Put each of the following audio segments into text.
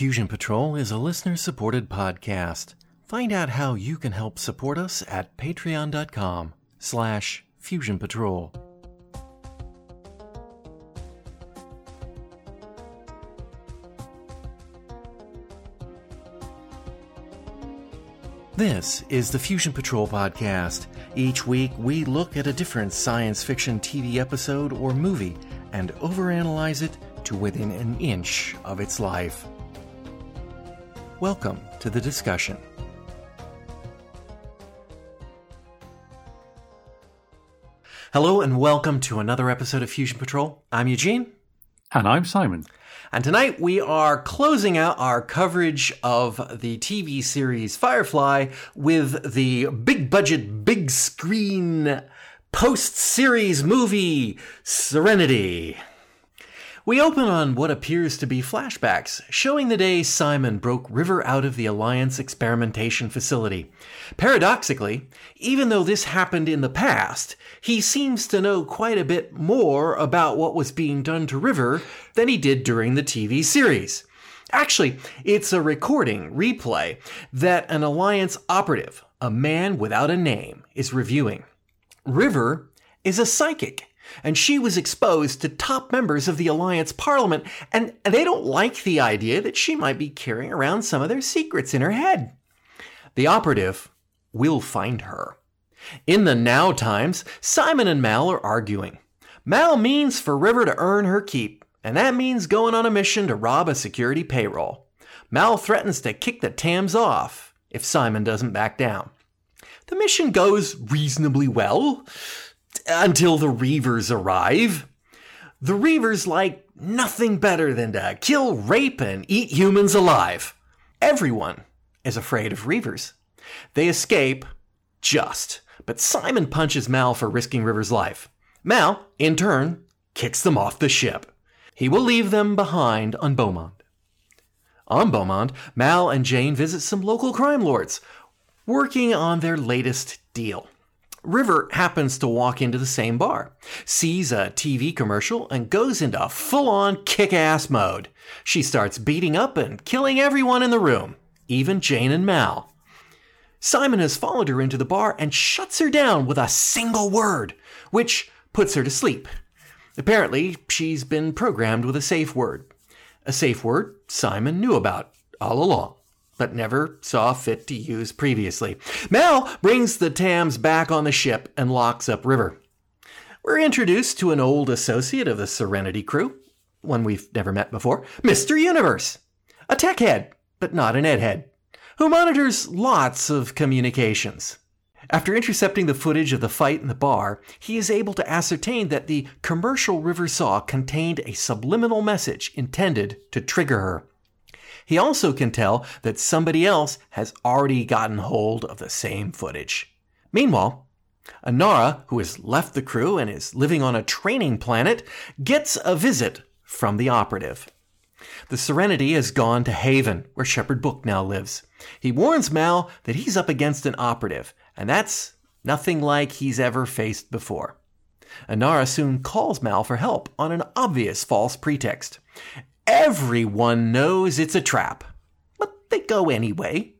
Fusion Patrol is a listener supported podcast. Find out how you can help support us at patreon.com slash fusion patrol. This is the Fusion Patrol podcast. Each week, we look at a different science fiction TV episode or movie and overanalyze it to within an inch of its life. Welcome to the discussion. Hello, and welcome to another episode of Fusion Patrol. I'm Eugene. And I'm Simon. And tonight we are closing out our coverage of the TV series Firefly with the big budget, big screen post series movie Serenity. We open on what appears to be flashbacks, showing the day Simon broke River out of the Alliance experimentation facility. Paradoxically, even though this happened in the past, he seems to know quite a bit more about what was being done to River than he did during the TV series. Actually, it's a recording, replay, that an Alliance operative, a man without a name, is reviewing. River is a psychic and she was exposed to top members of the Alliance Parliament, and they don't like the idea that she might be carrying around some of their secrets in her head. The operative will find her. In the now times, Simon and Mal are arguing. Mal means for River to earn her keep, and that means going on a mission to rob a security payroll. Mal threatens to kick the Tams off if Simon doesn't back down. The mission goes reasonably well until the Reavers arrive. The Reavers like nothing better than to kill, rape, and eat humans alive. Everyone is afraid of Reavers. They escape, just, but Simon punches Mal for risking River's life. Mal, in turn, kicks them off the ship. He will leave them behind on Beaumonde. On Beaumonde, Mal and Jayne visit some local crime lords, working on their latest deal. River happens to walk into the same bar, sees a TV commercial, and goes into full on kick ass mode. She starts beating up and killing everyone in the room, even Jayne and Mal. Simon has followed her into the bar and shuts her down with a single word, which puts her to sleep. Apparently, she's been programmed with a safe word. A safe word Simon knew about all along but never saw fit to use previously. Mal brings the Tams back on the ship and locks up River. We're introduced to an old associate of the Serenity crew, one we've never met before, Mr. Universe, a tech head, but not an ed head, who monitors lots of communications. After intercepting the footage of the fight in the bar, he is able to ascertain that the commercial River saw contained a subliminal message intended to trigger her. He also can tell that somebody else has already gotten hold of the same footage. Meanwhile, Inara, who has left the crew and is living on a training planet, gets a visit from the operative. The Serenity has gone to Haven, where Shepherd Book now lives. He warns Mal that he's up against an operative, and that's nothing like he's ever faced before. Inara soon calls Mal for help on an obvious false pretext. Everyone knows it's a trap, but they go anyway.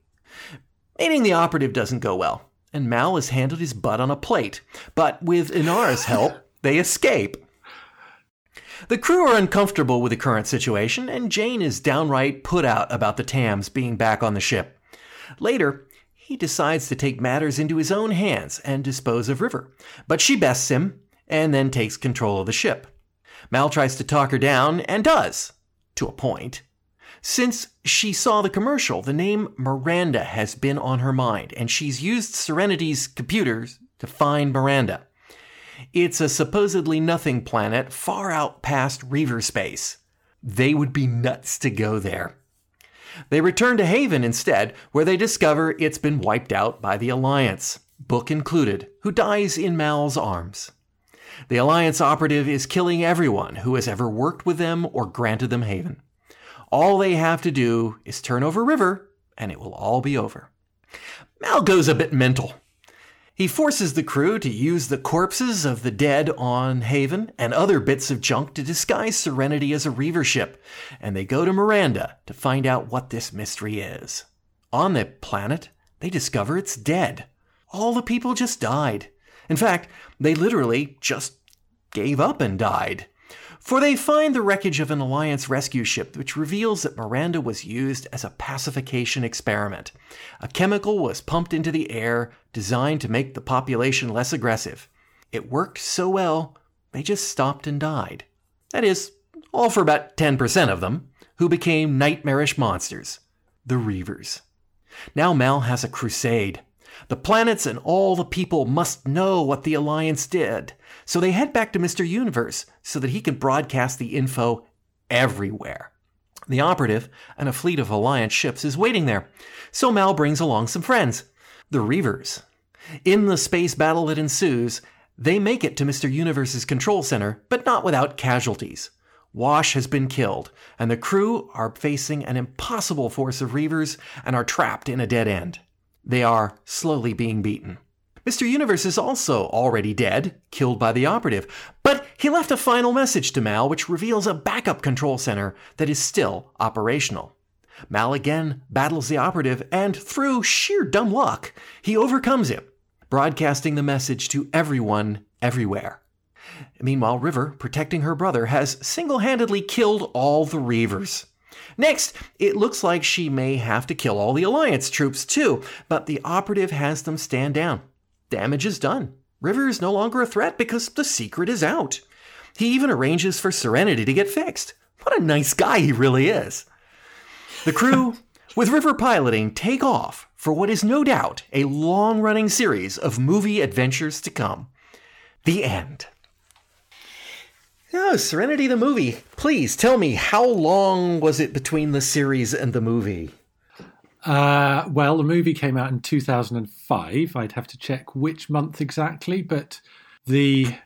Meaning the operative doesn't go well, and Mal has handled his butt on a plate, but with Inara's help, they escape. The crew are uncomfortable with the current situation, and Jayne is downright put out about the Tams being back on the ship. Later, he decides to take matters into his own hands and dispose of River, but she bests him and then takes control of the ship. Mal tries to talk her down and does, to a point. Since she saw the commercial, the name Miranda has been on her mind, and she's used Serenity's computers to find Miranda. It's a supposedly nothing planet far out past Reaver space. They would be nuts to go there. They return to Haven instead, where they discover it's been wiped out by the Alliance, Book included, who dies in Mal's arms. The Alliance operative is killing everyone who has ever worked with them or granted them haven. All they have to do is turn over River, and it will all be over. Mal goes a bit mental. He forces the crew to use the corpses of the dead on Haven and other bits of junk to disguise Serenity as a Reaver ship, and they go to Miranda to find out what this mystery is. On the planet, they discover it's dead. All the people just died. In fact, they literally just gave up and died. For they find the wreckage of an Alliance rescue ship, which reveals that Miranda was used as a pacification experiment. A chemical was pumped into the air designed to make the population less aggressive. It worked so well, they just stopped and died. That is, all for about 10% of them, who became nightmarish monsters the Reavers. Now Mal has a crusade. The planets and all the people must know what the Alliance did. So they head back to Mr. Universe so that he can broadcast the info everywhere. The operative and a fleet of Alliance ships is waiting there. So Mal brings along some friends, the Reavers. In the space battle that ensues, they make it to Mr. Universe's control center, but not without casualties. Wash has been killed, and the crew are facing an impossible force of Reavers and are trapped in a dead end. They are slowly being beaten. Mr. Universe is also already dead, killed by the operative, but he left a final message to Mal which reveals a backup control center that is still operational. Mal again battles the operative, and through sheer dumb luck, he overcomes him, broadcasting the message to everyone everywhere. Meanwhile, River, protecting her brother, has single handedly killed all the Reavers. Next, it looks like she may have to kill all the Alliance troops too, but the operative has them stand down damage is done. River is no longer a threat because the secret is out. He even arranges for Serenity to get fixed. What a nice guy he really is. The crew, with River piloting, take off for what is no doubt a long running series of movie adventures to come. The end. Oh, Serenity the movie. Please tell me, how long was it between the series and the movie? Uh, well, the movie came out in 2005. I'd have to check which month exactly, but the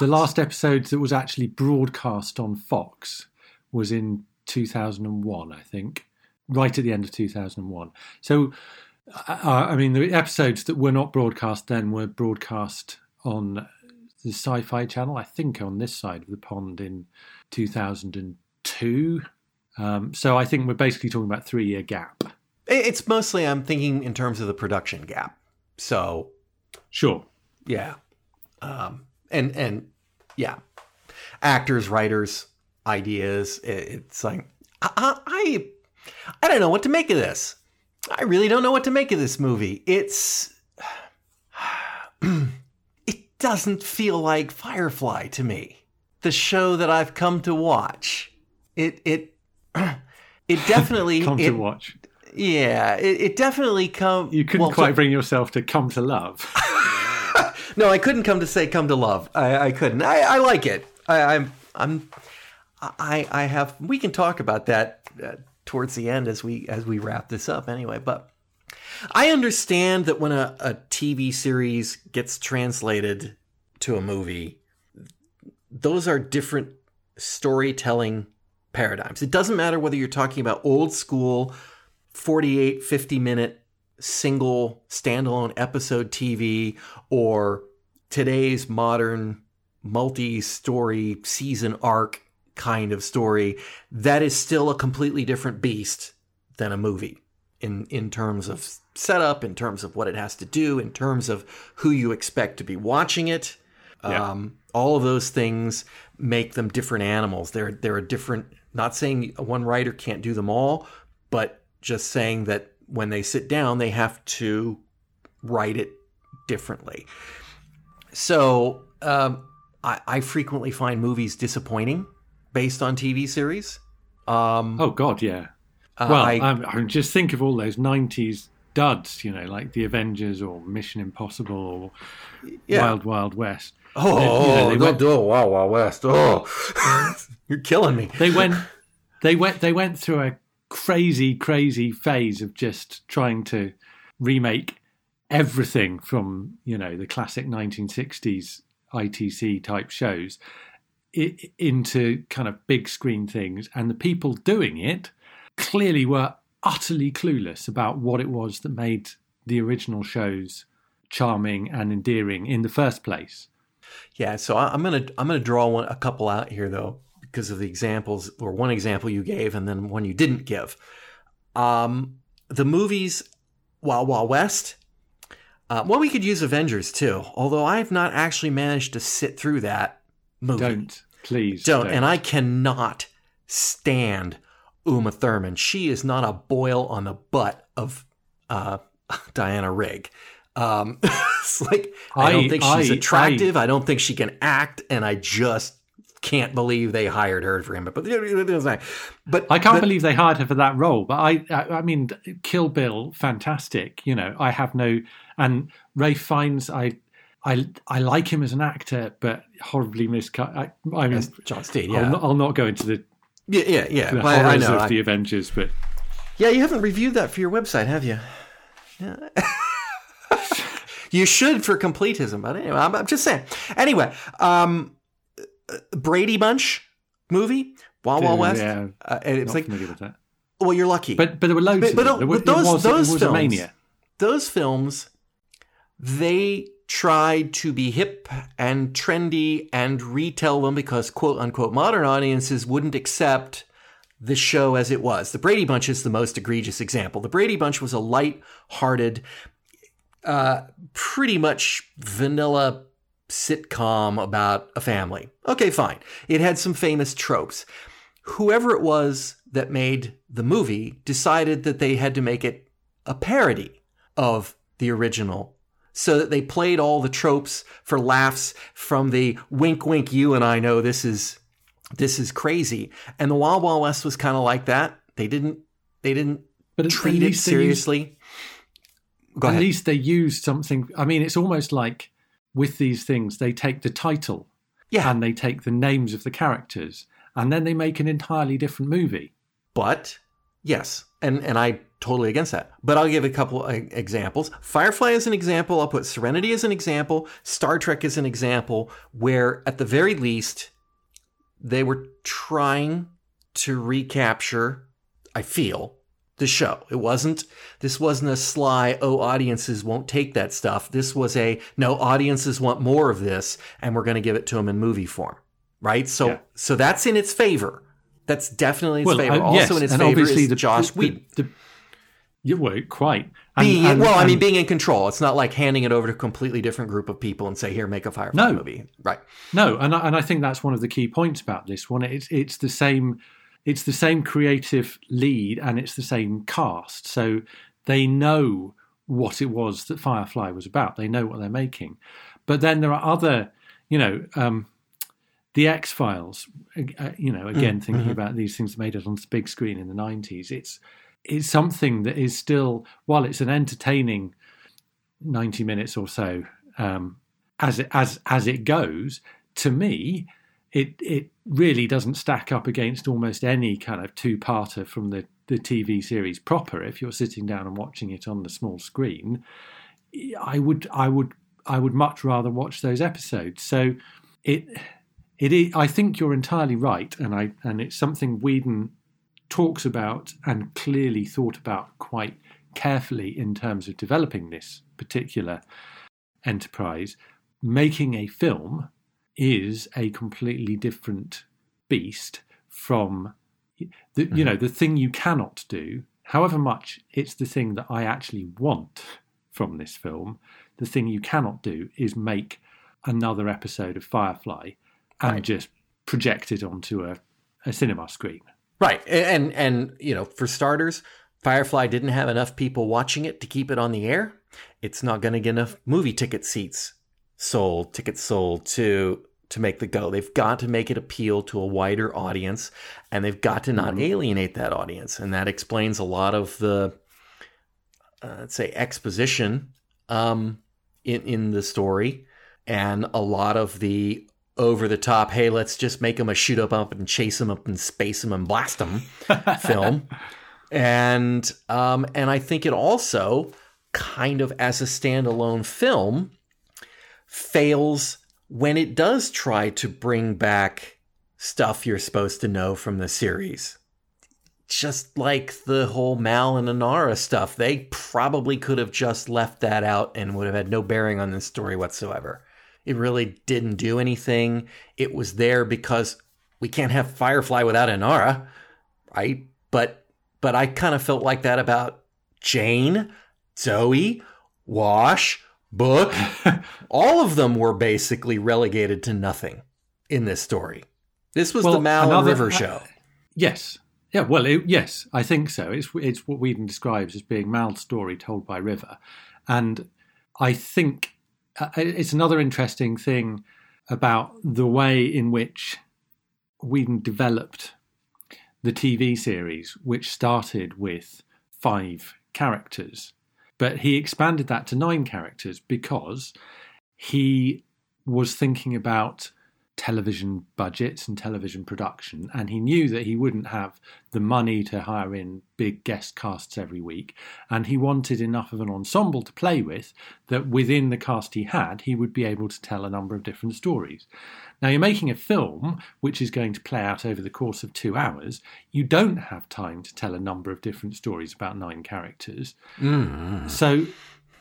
the last episode that was actually broadcast on Fox was in 2001, I think, right at the end of 2001. So, uh, uh, I mean, the episodes that were not broadcast then were broadcast on the Sci Fi channel, I think on this side of the pond in 2002. Um, so I think we're basically talking about three year gap. It's mostly I'm thinking in terms of the production gap. So, sure, yeah, um, and and yeah, actors, writers, ideas. It's like I, I I don't know what to make of this. I really don't know what to make of this movie. It's it doesn't feel like Firefly to me. The show that I've come to watch. It it it definitely come it, to watch. Yeah, it, it definitely come. You couldn't well, quite so, bring yourself to come to love. no, I couldn't come to say come to love. I, I couldn't. I, I like it. I, I'm I'm I I have. We can talk about that uh, towards the end as we as we wrap this up. Anyway, but I understand that when a, a TV series gets translated to a movie, those are different storytelling paradigms. It doesn't matter whether you're talking about old school 48, 50 minute single standalone episode TV or today's modern multi story season arc kind of story, that is still a completely different beast than a movie in, in terms of setup, in terms of what it has to do, in terms of who you expect to be watching it. Yeah. Um, all of those things make them different animals. They're they're a different. Not saying one writer can't do them all, but just saying that when they sit down, they have to write it differently. So um, I, I, frequently find movies disappointing based on TV series. Um, oh God, yeah. Uh, well, I, I, just think of all those '90s duds, you know, like The Avengers or Mission Impossible or yeah. Wild Wild West. Oh, they, you know, they don't went, do a Wild Wild West. Oh, you're killing me. They went, they went, they went through a crazy, crazy phase of just trying to remake everything from you know the classic 1960s ITC type shows into kind of big screen things, and the people doing it clearly were utterly clueless about what it was that made the original shows charming and endearing in the first place. Yeah, so I'm gonna I'm gonna draw one a couple out here though because of the examples or one example you gave and then one you didn't give. Um, the movies Wild Wild West. Uh, well, we could use Avengers too, although I've not actually managed to sit through that movie. Don't please don't. don't. And I cannot stand Uma Thurman. She is not a boil on the butt of uh, Diana Rigg. Um, it's like I, I don't think she's attractive. I, I, don't think she can act, and I just can't believe they hired her for him. But but I can't believe they hired her for that role. But I, I mean, Kill Bill, fantastic. You know, I have no and Ralph Fiennes. I I I like him as an actor, but horribly miscut. I, I mean, John Steed. Yeah, I'll not, I'll not, go into the yeah yeah yeah the horrors I know, of I, the Avengers, but yeah, you haven't reviewed that for your website, have you? Yeah. you should for completism, but anyway, I'm, I'm just saying. Anyway, um, Brady Bunch movie, Wild Wild West. Yeah, uh, it's like well, you're lucky, but but there were loads. But, but, but those was, those films, those films, they tried to be hip and trendy and retell them because quote unquote modern audiences wouldn't accept the show as it was. The Brady Bunch is the most egregious example. The Brady Bunch was a light-hearted, uh, pretty much vanilla sitcom about a family. Okay, fine. It had some famous tropes. Whoever it was that made the movie decided that they had to make it a parody of the original so that they played all the tropes for laughs from the wink wink you and I know this is this is crazy. And the Wild Wild West was kind of like that. They didn't they didn't but treat it seriously. Used, at least they used something I mean it's almost like with these things they take the title yeah. and they take the names of the characters and then they make an entirely different movie. But yes, and and I totally against that. But I'll give a couple examples. Firefly is an example. I'll put Serenity as an example. Star Trek is an example where, at the very least, they were trying to recapture, I feel, the show. It wasn't, this wasn't a sly, oh, audiences won't take that stuff. This was a, no, audiences want more of this, and we're going to give it to them in movie form. Right? So, yeah. so that's in its favor. That's definitely its well, favor. Uh, also yes, in its favor is the, Joss the, Whedon. The, yeah, well, quite. And, being, and, well, and, I mean, being in control. It's not like handing it over to a completely different group of people and say, "Here, make a Firefly no, movie." Right? No, and I, and I think that's one of the key points about this one. It's it's the same. It's the same creative lead and it's the same cast, so they know what it was that Firefly was about. They know what they're making, but then there are other, you know, um, the X Files. Uh, you know, again, mm, thinking mm-hmm. about these things made it on the big screen in the nineties. It's it's something that is still, while it's an entertaining ninety minutes or so, um, as it, as as it goes, to me, it it really doesn't stack up against almost any kind of two parter from the the TV series proper. If you're sitting down and watching it on the small screen, I would I would I would much rather watch those episodes. So it it is, I think you're entirely right, and I and it's something Whedon talks about and clearly thought about quite carefully in terms of developing this particular enterprise. Making a film is a completely different beast from the, mm-hmm. you know the thing you cannot do however much it's the thing that i actually want from this film the thing you cannot do is make another episode of firefly and right. just project it onto a, a cinema screen Right. And and you know, for starters, Firefly didn't have enough people watching it to keep it on the air. It's not going to get enough movie ticket seats sold, tickets sold to to make the go. They've got to make it appeal to a wider audience and they've got to not mm-hmm. alienate that audience. And that explains a lot of the uh, let's say exposition um, in in the story and a lot of the over the top, hey, let's just make him a shoot up up and chase him up and space him and blast him film. And um, and I think it also kind of as a standalone film fails when it does try to bring back stuff you're supposed to know from the series. just like the whole Mal and Inara stuff. They probably could have just left that out and would have had no bearing on this story whatsoever. It really didn't do anything. It was there because we can't have Firefly without Inara, right? But but I kind of felt like that about Jayne, Zoe, Wash, Book. All of them were basically relegated to nothing in this story. This was well, the Mal another, River show. Uh, yes. Yeah, well, it, yes, I think so. It's it's what Whedon describes as being Mal's story told by River, and I think it's another interesting thing about the way in which Whedon developed the TV series, which started with five characters, but he expanded that to nine characters because he was thinking about television budgets and television production, and he knew that he wouldn't have the money to hire in big guest casts every week, and he wanted enough of an ensemble to play with that within the cast he had, he would be able to tell a number of different stories. Now, you're making a film which is going to play out over the course of two hours. You don't have time to tell a number of different stories about nine characters. Mm. So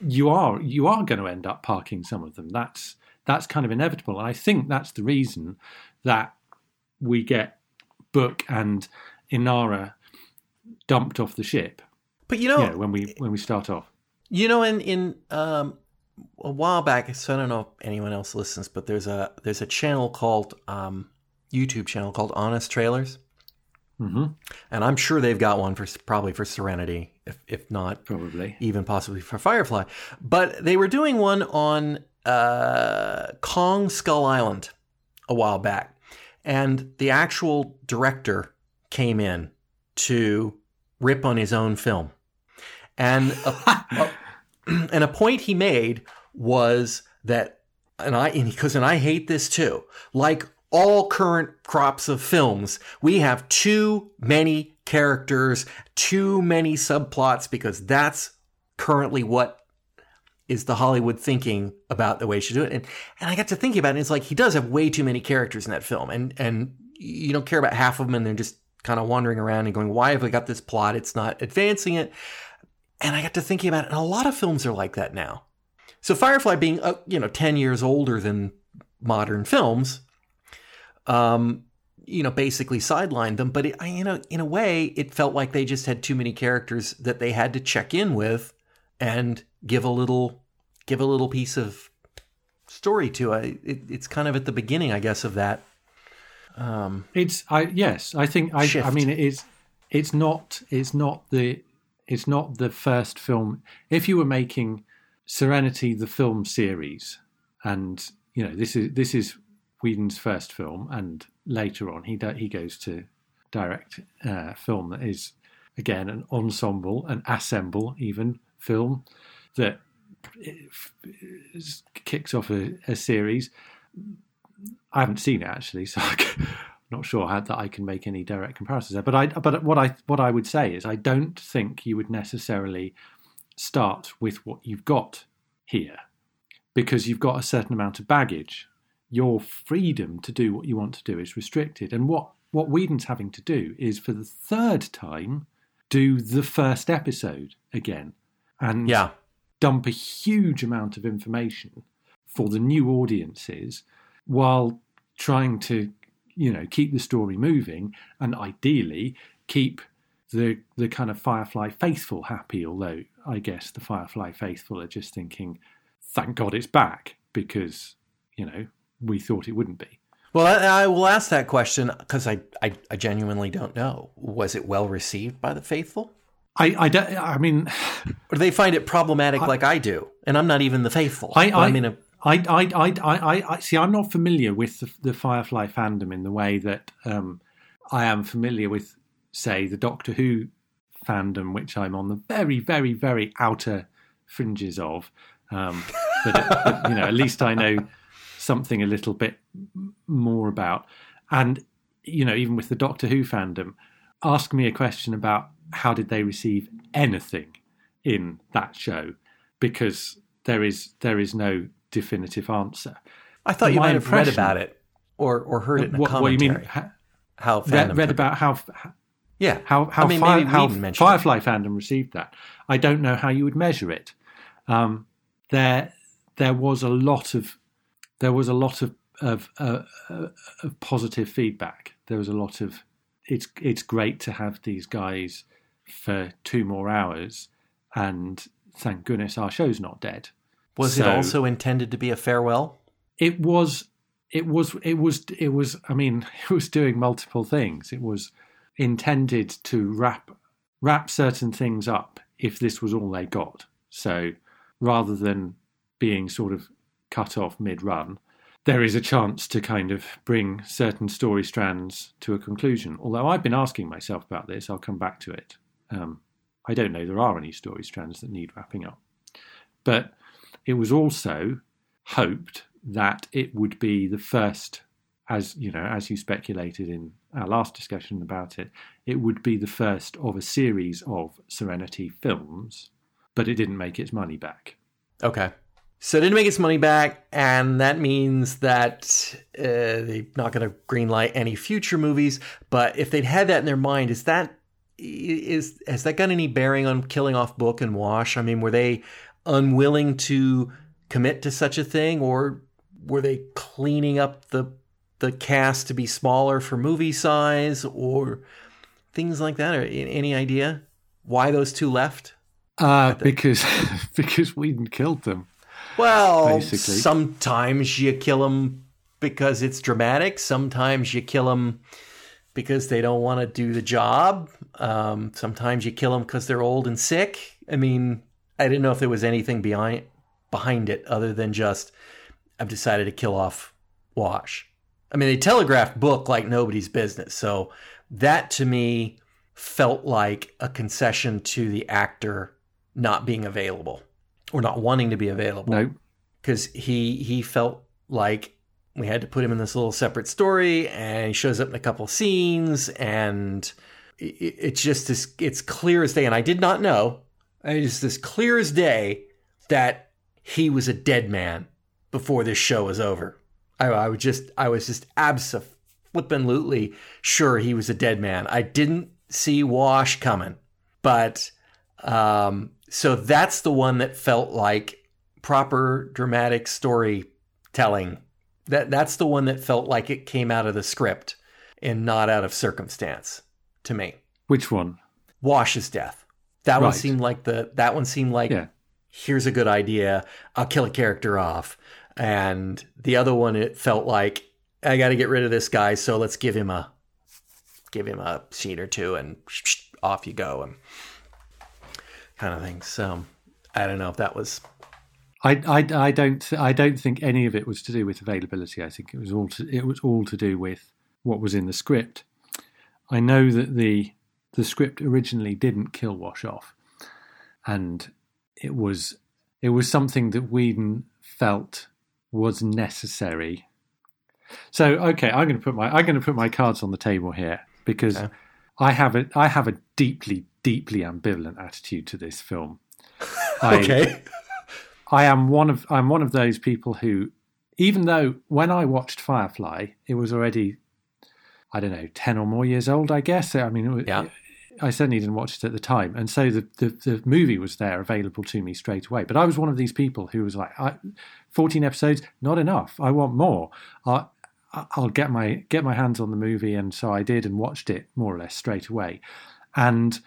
you are you are going to end up parking some of them. That's that's kind of inevitable. And I think that's the reason that we get Book and Inara dumped off the ship. But you know, yeah, when we when we start off, you know, in in um, a while back, so I don't know if anyone else listens, but there's a there's a channel called um, YouTube channel called Honest Trailers, mm-hmm. and I'm sure they've got one for probably for Serenity, if if not probably even possibly for Firefly. But they were doing one on uh, Kong Skull Island a while back, and the actual director came in to rip on his own film, and a, a, and a point he made was that, and I because and I hate this too, like all current crops of films, we have too many characters, too many subplots because that's currently what is the Hollywood thinking about the way she do it. And and I got to thinking about it. And it's like he does have way too many characters in that film, and and you don't care about half of them, and they're just kind of wandering around and going, "Why have we got this plot? It's not advancing it." And I got to thinking about it, and a lot of films are like that now. So Firefly being uh, you know ten years older than modern films, um, you know, basically sidelined them. But it, you know, in a way, it felt like they just had too many characters that they had to check in with and give a little give a little piece of story to it. it it's kind of at the beginning, I guess, of that. Um, it's I yes, I think I shift. I mean it's it's not it's not the it's not the first film. If you were making Serenity the film series, and you know this is this is Whedon's first film, and later on he he goes to direct uh, film that is again an ensemble, an assemble even film that kicks off a, a series. I haven't seen it actually, so I'm not sure how that I can make any direct comparisons there. But I, but what I what I would say is I don't think you would necessarily start with what you've got here because you've got a certain amount of baggage. Your freedom to do what you want to do is restricted, and what what Whedon's having to do is for the third time do the first episode again and yeah. Dump a huge amount of information for the new audiences while trying to you know keep the story moving and ideally keep the the kind of firefly faithful happy although i guess the firefly faithful are just thinking thank god it's back because you know we thought it wouldn't be. Well i, I will ask that question because I, I i genuinely don't know. Was it well received by the faithful I, I, don't, I mean, or they find it problematic I, like I do, and I'm not even the faithful. I, I, I mean, a, I, I, I, I, I, see. I'm not familiar with the, the Firefly fandom in the way that um, I am familiar with, say, the Doctor Who fandom, which I'm on the very, very, very outer fringes of. Um, but, but, you know, at least I know something a little bit more about. And you know, even with the Doctor Who fandom, ask me a question about how did they receive anything in that show? Because there is there is no definitive answer. I thought you might have read about it or or heard it in what. What you mean? How, how read, read about how Yeah. How how, I mean, Fire, how Firefly fandom received that. I don't know how you would measure it. Um, there there was a lot of there was a lot of of, uh, uh, of positive feedback. There was a lot of it's it's great to have these guys for two more hours, and thank goodness our show's not dead. Was it also intended to be a farewell? it was it was it was it was i mean it was doing multiple things it was intended to wrap wrap certain things up if this was all they got so rather than being sort of cut off mid run there is a chance to kind of bring certain story strands to a conclusion. Although i've been asking myself about this i'll come back to it. Um, i don't know there are any story strands that need wrapping up. But it was also hoped that it would be the first as you know as you speculated in our last discussion about it it would be the first of a series of serenity films but it didn't make its money back. Okay. So it didn't make its money back, and that means that uh, they're not going to greenlight any future movies. But if they'd had that in their mind, is that is has that got any bearing on killing off Book and Wash? I mean, were they unwilling to commit to such a thing, or were they cleaning up the the cast to be smaller for movie size, or things like that? Or any idea why those two left? uh, because because Whedon killed them Well, basically. sometimes you kill them because it's dramatic. Sometimes you kill them because they don't want to do the job. Um, sometimes you kill them because they're old and sick. I mean, I didn't know if there was anything behind behind it other than just I've decided to kill off Wash. I mean, they telegraphed book like nobody's business. So that to me felt like a concession to the actor not being available or not wanting to be available. No because he he felt like we had to put him in this little separate story and he shows up in a couple scenes and it, it's just as it's clear as day. And i did not know it's as clear as day that he was a dead man before this show was over. I, I was just i was just absolutely sure he was a dead man. I didn't see wash coming but um so that's the one that felt like proper dramatic storytelling. That that's the one that felt like it came out of the script and not out of circumstance to me. which one Wash's death. That one seemed like the that one seemed like Yeah. here's a good idea. I'll kill a character off. And the other one it felt like I got to get rid of this guy, so let's give him a give him a scene or two and off you go and kind of thing. So I don't know if that was I, I, I don't I don't think any of it was to do with availability. I think it was all to, it was all to do with what was in the script. I know that the the script originally didn't kill Wash off, and it was it was something that Whedon felt was necessary. So okay, I'm going to put my I'm going to put my cards on the table here because Okay. I have a I have a deeply deeply ambivalent attitude to this film. I, okay. I am one of I'm one of those people who, even though when I watched Firefly, it was already, I don't know, ten or more years old. I guess. I mean, it Yeah. I certainly didn't watch it at the time, and so the, the the movie was there available to me straight away. But I was one of these people who was like, I, fourteen episodes, not enough. I want more. I, I'll get my get my hands on the movie, and so I did and watched it more or less straight away, and.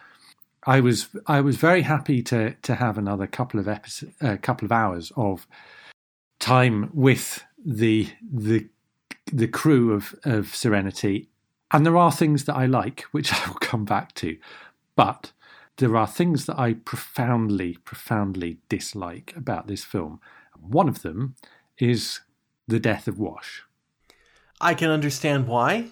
I was I was very happy to to have another couple of episodes, a uh, couple of hours of time with the the the crew of of Serenity, and there are things that I like, which I will come back to, but there are things that I profoundly profoundly dislike about this film. One of them is the death of Wash. I can understand why.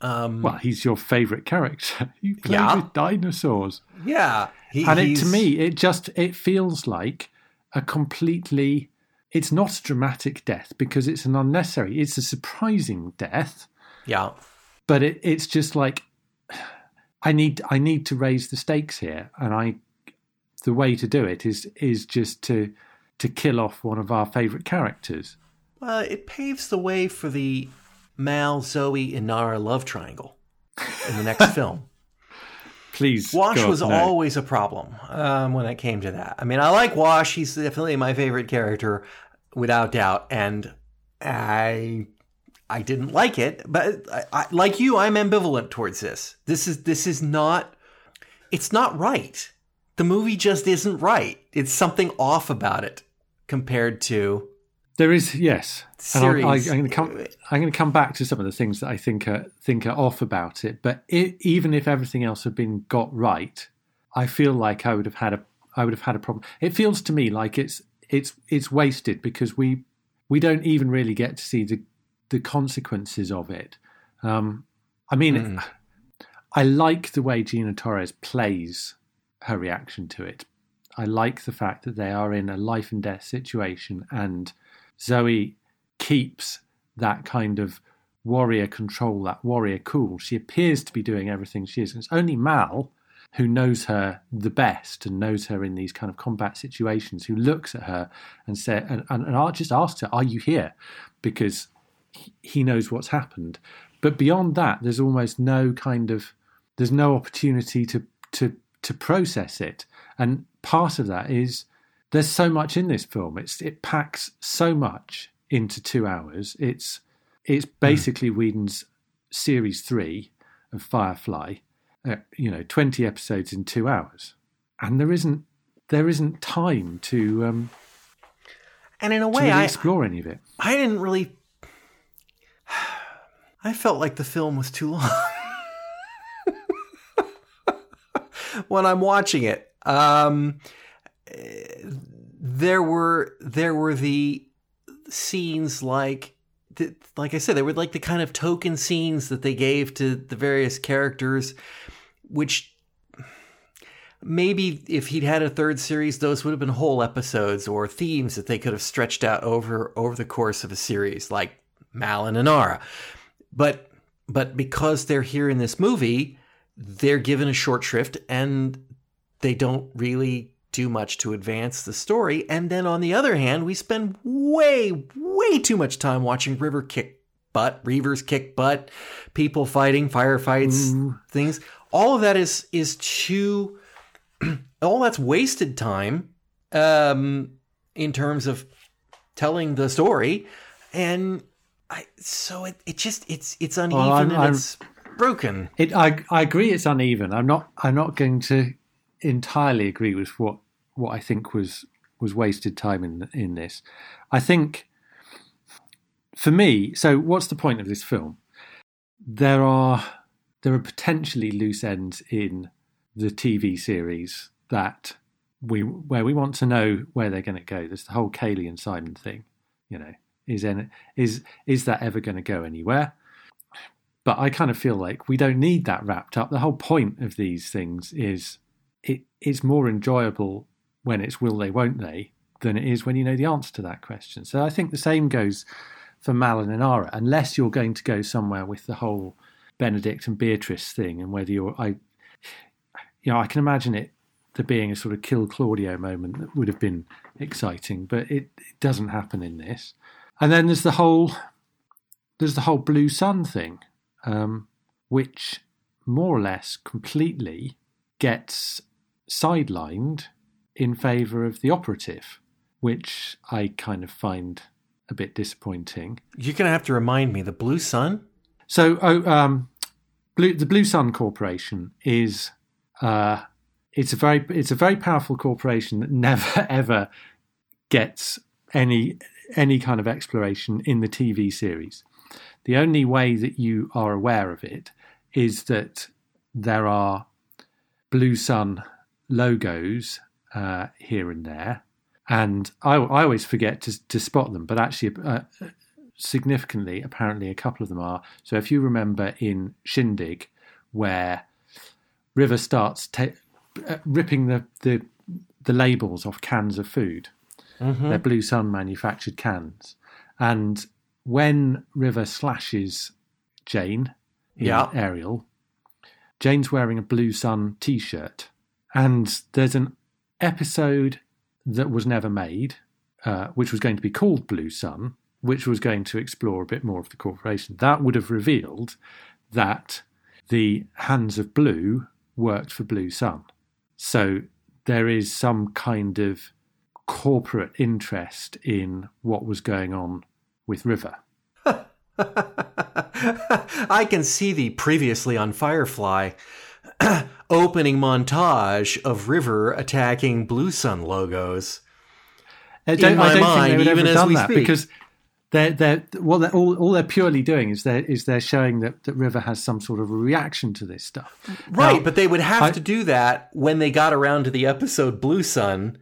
Um, Well, he's your favourite character. He plays Yeah. with dinosaurs. yeah, he, and it, to me it just it feels like a completely it's not a dramatic death because it's an unnecessary it's a surprising death yeah, but it, it's just like i need i need to raise the stakes here and i the way to do it is is just to to kill off one of our favorite characters well, it paves the way for the Mal, Zoe, and Nara love triangle in the next film. please. Wash was no. always a problem um, when it came to that. I mean, I like Wash; he's definitely my favorite character, without doubt. And I, I didn't like it, but I, I, like you, I'm ambivalent towards this. This is this is not. It's not right. The movie just isn't right. It's something off about it compared to there is yes. Series. I, am going to come. I'm going to come back to some of the things that I think are think are off about it. But it, even if everything else had been got right, I feel like I would have had a I would have had a problem. It feels to me like it's it's it's wasted because we we don't even really get to see the the consequences of it. Um, I mean, mm. I like the way Gina Torres plays her reaction to it. I like the fact that they are in a life and death situation and Zoe keeps that kind of warrior control, that warrior cool. She appears to be doing everything she is. And it's only Mal who knows her the best and knows her in these kind of combat situations, who looks at her and said, and, and, and just asks her, "Are you here?" Because he knows what's happened. But beyond that, there's almost no kind of there's no opportunity to to to process it. And part of that is there's so much in this film. It's it packs so much into two hours. It's it's hmm. basically mm. Whedon's series three of Firefly. Uh, you know, twenty episodes in two hours, and there isn't there isn't time to um, and in a way, really I explore any of it. I didn't really. I felt like the film was too long when I'm watching it. Um, there were there were the scenes like like I said, they were like the kind of token scenes that they gave to the various characters, which maybe if he'd had a third series, those would have been whole episodes or themes that they could have stretched out over over the course of a series, like Mal and Inara. But but because they're here in this movie, they're given a short shrift and they don't really do much to advance the story. And then on the other hand, we spend way, way too much time watching River kick butt, Reavers kick butt, people fighting, firefights, things. All of that is is too all that's wasted time um, in terms of telling the story. And I so it, it just it's it's uneven well, I'm, and I'm, it's broken. It I I agree it's uneven. I'm not I'm not going to entirely agree with what what I think was was wasted time in in this. I think for me, so what's the point of this film? There are there are potentially loose ends in the TV series that we where we want to know where they're going to go. There's the whole Kaylee and Simon thing. You know, is in, is is that ever going to go anywhere? But I kind of feel like we don't need that wrapped up. The whole point of these things is it, it's more enjoyable when it's will they, won't they, than it is when you know the answer to that question. So I think the same goes for Mal and Inara, unless you're going to go somewhere with the whole Benedict and Beatrice thing, and whether you're, I, you know, I can imagine it there being a sort of kill Claudio moment that would have been exciting, but it, it doesn't happen in this. And then there's the whole, there's the whole Blue Sun thing, um, which more or less completely gets sidelined in favour of the operative, which I kind of find a bit disappointing. You're going to have to remind me the Blue Sun. So, oh, um, Blue, the Blue Sun Corporation is uh, it's a very it's a very powerful corporation that never ever gets any any kind of exploration in the TV series. The only way that you are aware of it is that there are Blue Sun logos uh, here and there, and I, I always forget to, to spot them. But actually, uh, significantly, apparently, a couple of them are. So if you remember in Shindig, where River starts ta- uh, ripping the, the the labels off cans of food, mm-hmm. they're Blue Sun manufactured cans, and when River slashes Jayne in yeah. Ariel, Jayne's wearing a Blue Sun T-shirt, and there's an episode that was never made, uh, which was going to be called Blue Sun, which was going to explore a bit more of the corporation. That would have revealed that the Hands of Blue worked for Blue Sun. So there is some kind of corporate interest in what was going on with River. I can see the previously on Firefly opening montage of River attacking Blue Sun logos. I don't, in my I don't mind, think they would even ever done that speak. because they're they're well they're, all all they're purely doing is they're is they're showing that, that River has some sort of a reaction to this stuff. Right, now, but they would have I, to do that when they got around to the episode Blue Sun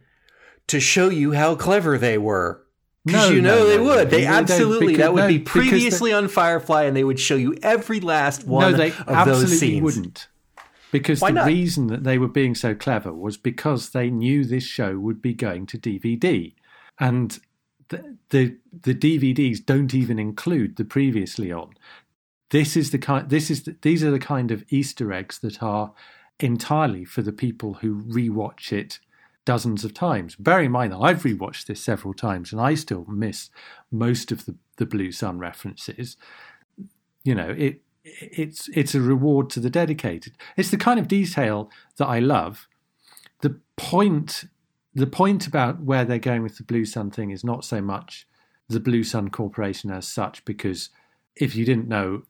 to show you how clever they were. Because no, you know no, they no, would. They absolutely because, that would be previously on Firefly, and they would show you every last one no, they of absolutely those scenes. Wouldn't because Why the not? reason that they were being so clever was because they knew this show would be going to DVD, and the the, the DVDs don't even include the previously on. This is the kind. This is the, these are the kind of Easter eggs that are entirely for the people who rewatch it dozens of times. Bear in mind that I've rewatched this several times and I still miss most of the, the Blue Sun references. You know, it it's it's a reward to the dedicated. It's the kind of detail that I love. The point the point about where they're going with the Blue Sun thing is not so much the Blue Sun Corporation as such, because if you didn't know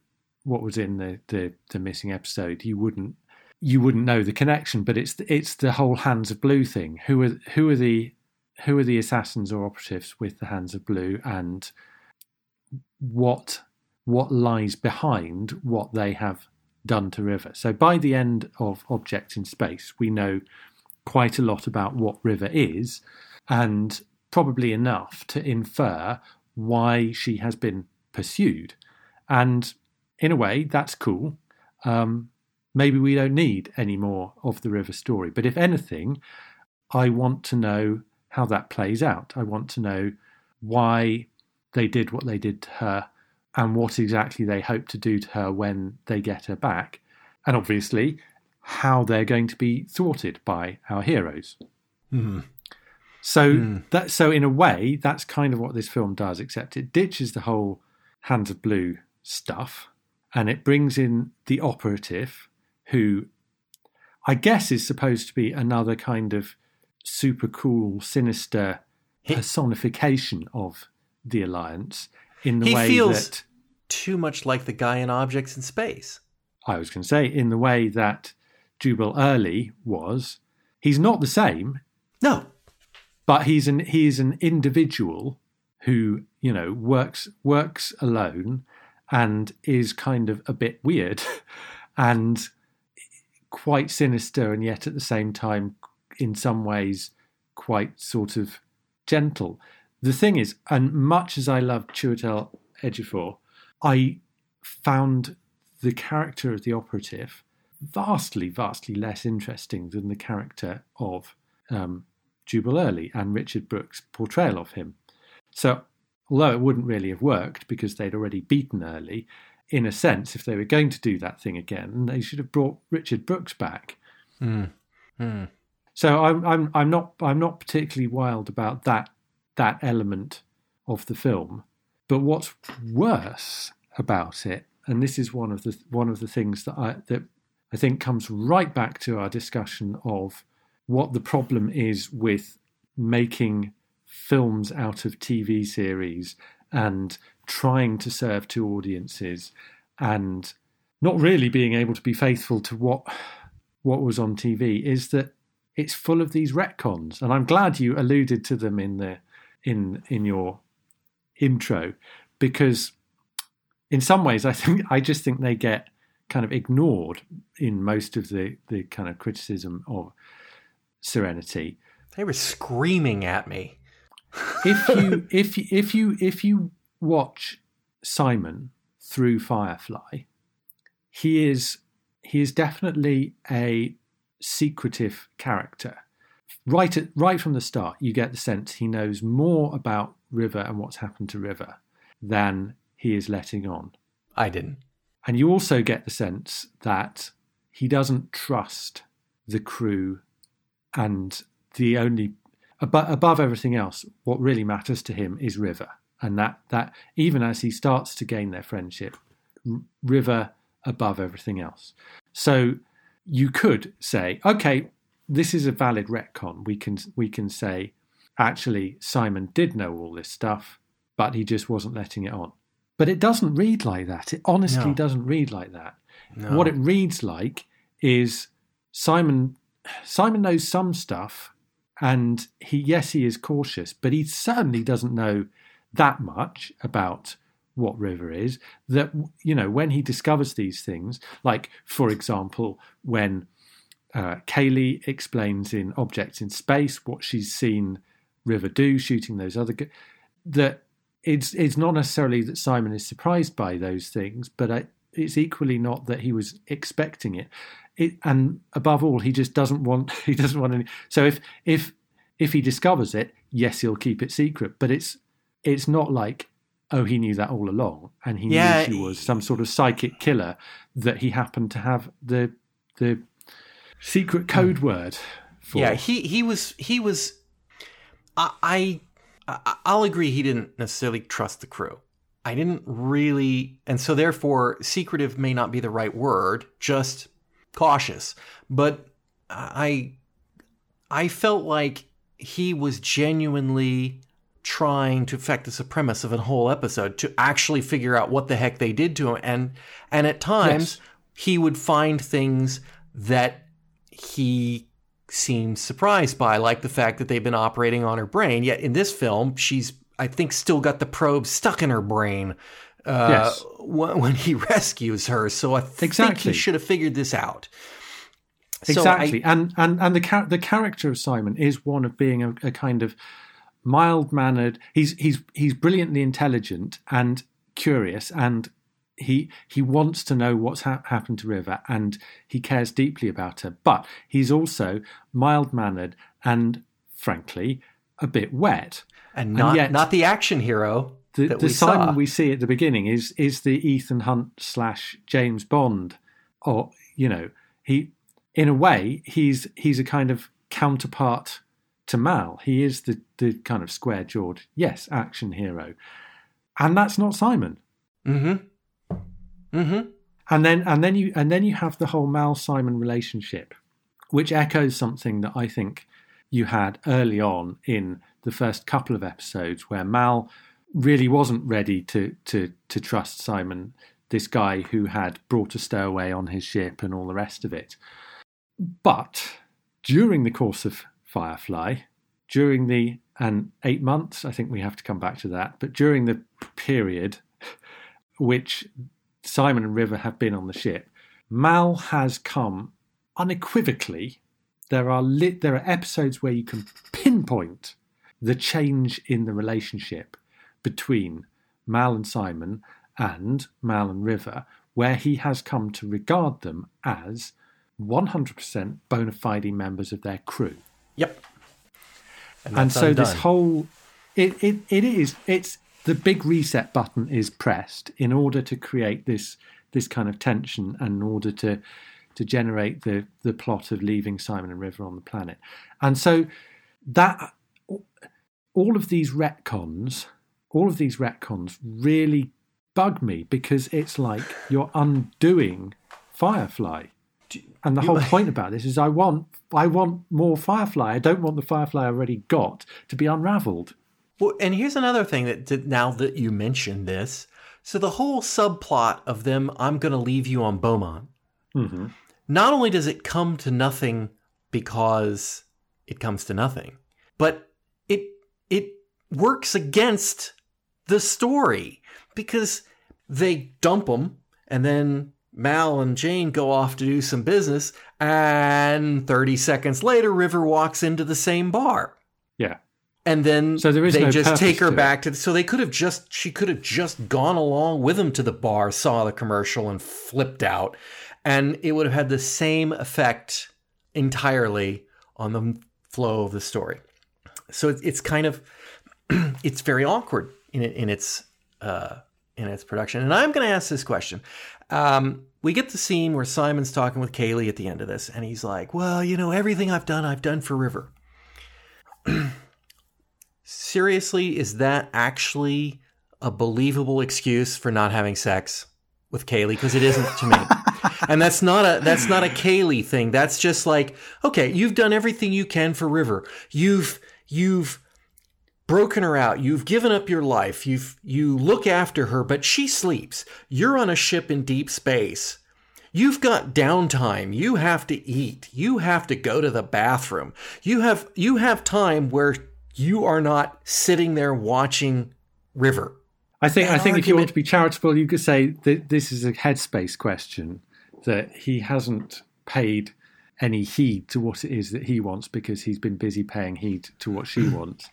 what was in the, the, the missing episode, you wouldn't you wouldn't know the connection, but it's it's the whole Hands of Blue thing. Who are who are the who are the assassins or operatives with the Hands of Blue, and what what lies behind what they have done to River. So by the end of Object in Space, we know quite a lot about what River is, and probably enough to infer why she has been pursued. And in a way, that's cool. Um, maybe we don't need any more of the river story. But if anything, I want to know how that plays out. I want to know why they did what they did to her and what exactly they hope to do to her when they get her back. And obviously, how they're going to be thwarted by our heroes. Mm. So mm. that so in a way, that's kind of what this film does, except it ditches the whole Hands of Blue stuff and it brings in the operative who I guess is supposed to be another kind of super cool, sinister personification of the Alliance in the he way feels that too much like the guy in Objects in Space. I was going to say, in the way that Jubal Early was, he's not the same. No, but he's an he's an individual who you know works works alone and is kind of a bit weird and quite sinister and yet at the same time, in some ways, quite sort of gentle. The thing is, and much as I love Chiwetel Ejiofor, I found the character of the operative vastly, vastly less interesting than the character of um, Jubal Early and Richard Brooks' portrayal of him. So, although it wouldn't really have worked because they'd already beaten Early, in a sense, if they were going to do that thing again, they should have brought Richard Brooks back. Mm. Mm. So I'm I'm I'm not I'm not particularly wild about that that element of the film. But what's worse about it, and this is one of the one of the things that I that I think comes right back to our discussion of what the problem is with making films out of TV series and trying to serve two audiences and not really being able to be faithful to what what was on TV is that it's full of these retcons and I'm glad you alluded to them in the in in your intro because in some ways I think I just think they get kind of ignored in most of the the kind of criticism of Serenity. They were screaming at me. if you if if you if you watch Simon through Firefly, he is he is definitely a secretive character. Right at, right from the start, you get the sense he knows more about River and what's happened to River than he is letting on. I didn't. And you also get the sense that he doesn't trust the crew and the only above everything else, what really matters to him is River and that that even as he starts to gain their friendship, River above everything else. So you could say, okay, this is a valid retcon. We can we can say, actually, Simon did know all this stuff, but he just wasn't letting it on. But it doesn't read like that. It honestly no. doesn't read like that. No. What it reads like is Simon Simon knows some stuff, and he yes he is cautious, but he certainly doesn't know that much about what river is that you know when he discovers these things like for example when uh, Kaylee explains in Objects in Space what she's seen River do, shooting those other. that it's it's not necessarily that Simon is surprised by those things, but I, it's equally not that he was expecting it. it. And above all, he just doesn't want he doesn't want any. So if if if he discovers it, yes, he'll keep it secret. But it's it's not like oh he knew that all along and he yeah, knew she was some sort of psychic killer that he happened to have the the secret code mm. word for. Yeah, he he was he was. I, I I'll agree. He didn't necessarily trust the crew. I didn't really, and so therefore, secretive may not be the right word. Just cautious. But I I felt like he was genuinely trying to affect the supremacy of a whole episode to actually figure out what the heck they did to him and and at times yes. he would find things that he seems surprised by, like the fact that they've been operating on her brain. Yet in this film, she's, I think, still got the probe stuck in her brain uh, yes. when he rescues her. So I th- exactly. think he should have figured this out. Exactly, so I, and and and the char- the character of Simon is one of being a, a kind of mild mannered. He's he's he's brilliantly intelligent and curious and he he wants to know what's ha- happened to River and he cares deeply about her, but he's also mild mannered and frankly a bit wet, and not and yet, not the action hero. The, the Simon saw. we see at the beginning is is the Ethan Hunt slash James Bond, or you know he in a way he's he's a kind of counterpart to Mal. He is the the kind of square jawed yes action hero, and that's not Simon. Mm-hmm. Mm-hmm. And then and then you and then you have the whole Mal Simon relationship, which echoes something that I think you had early on in the first couple of episodes, where Mal really wasn't ready to to to trust Simon, this guy who had brought a stowaway on his ship and all the rest of it. But during the course of Firefly, during the and eight months, I think we have to come back to that, but during the period which Simon and River have been on the ship, Mal has come unequivocally. There are lit, there are episodes where you can pinpoint the change in the relationship between Mal and Simon and Mal and River, where he has come to regard them as 100% bona fide members of their crew. Yep. And, and so undone. this whole it, it it is it's the big reset button is pressed in order to create this this kind of tension and in order to to generate the the plot of leaving Simon and River on the planet. And so that all of these retcons, all of these retcons really bug me because it's like you're undoing Firefly. And the whole point about this is I want I want more Firefly. I don't want the Firefly I already got to be unraveled. Well, and here's another thing that now that you mentioned this, so the whole subplot of them, I'm going to leave you on Beaumonde. Mm-hmm. Not only does it come to nothing because it comes to nothing, but it it works against the story because they dump them and then Mal and Jayne go off to do some business, and 30 seconds later, River walks into the same bar. And then so there is they no just take her back to the, so they could have just she could have just gone along with him to the bar saw the commercial and flipped out. And it would have had the same effect entirely on the flow of the story. So it's, it's kind of it's very awkward in in its uh, in its production. And i'm going to ask this question. Um, we get the scene where simon's talking with kaylee at the end of this and he's like well you know everything i've done i've done for river seriously, is that actually a believable excuse for not having sex with Kaylee? Because it isn't to me. and that's not a that's not a Kaylee thing. That's just like, okay, you've done everything you can for River. You've you've broken her out. You've given up your life. You've you look after her, but she sleeps. You're on a ship in deep space. You've got downtime. You have to eat. You have to go to the bathroom. You have you have time where you are not sitting there watching River. I think that I think argument, if you want to be charitable, you could say that this is a headspace question that he hasn't paid any heed to what it is that he wants because he's been busy paying heed to what she wants.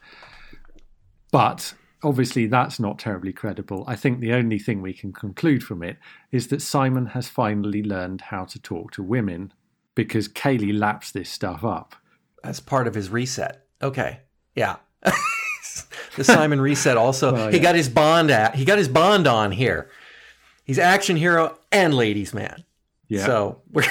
But obviously, that's not terribly credible. I think the only thing we can conclude from it is that Simon has finally learned how to talk to women because Kaylee laps this stuff up. As part of his reset. Okay. Yeah. the Simon reset also. Oh, yeah. He got his bond at he got his bond on here. He's action hero and ladies man. Yeah. So we're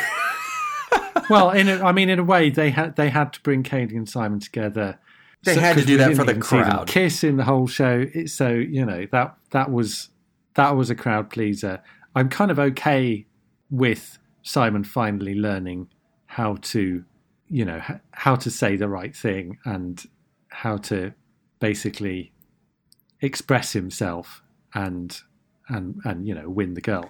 well, in a, I mean, in a way, they had they had to bring Kaylee and Simon together they so, had to do that for the crowd. Kiss in the whole show. It, so you know that that was that was a crowd pleaser. I'm kind of okay with Simon finally learning how to, you know, how to say the right thing and how to basically express himself and and and you know win the girl.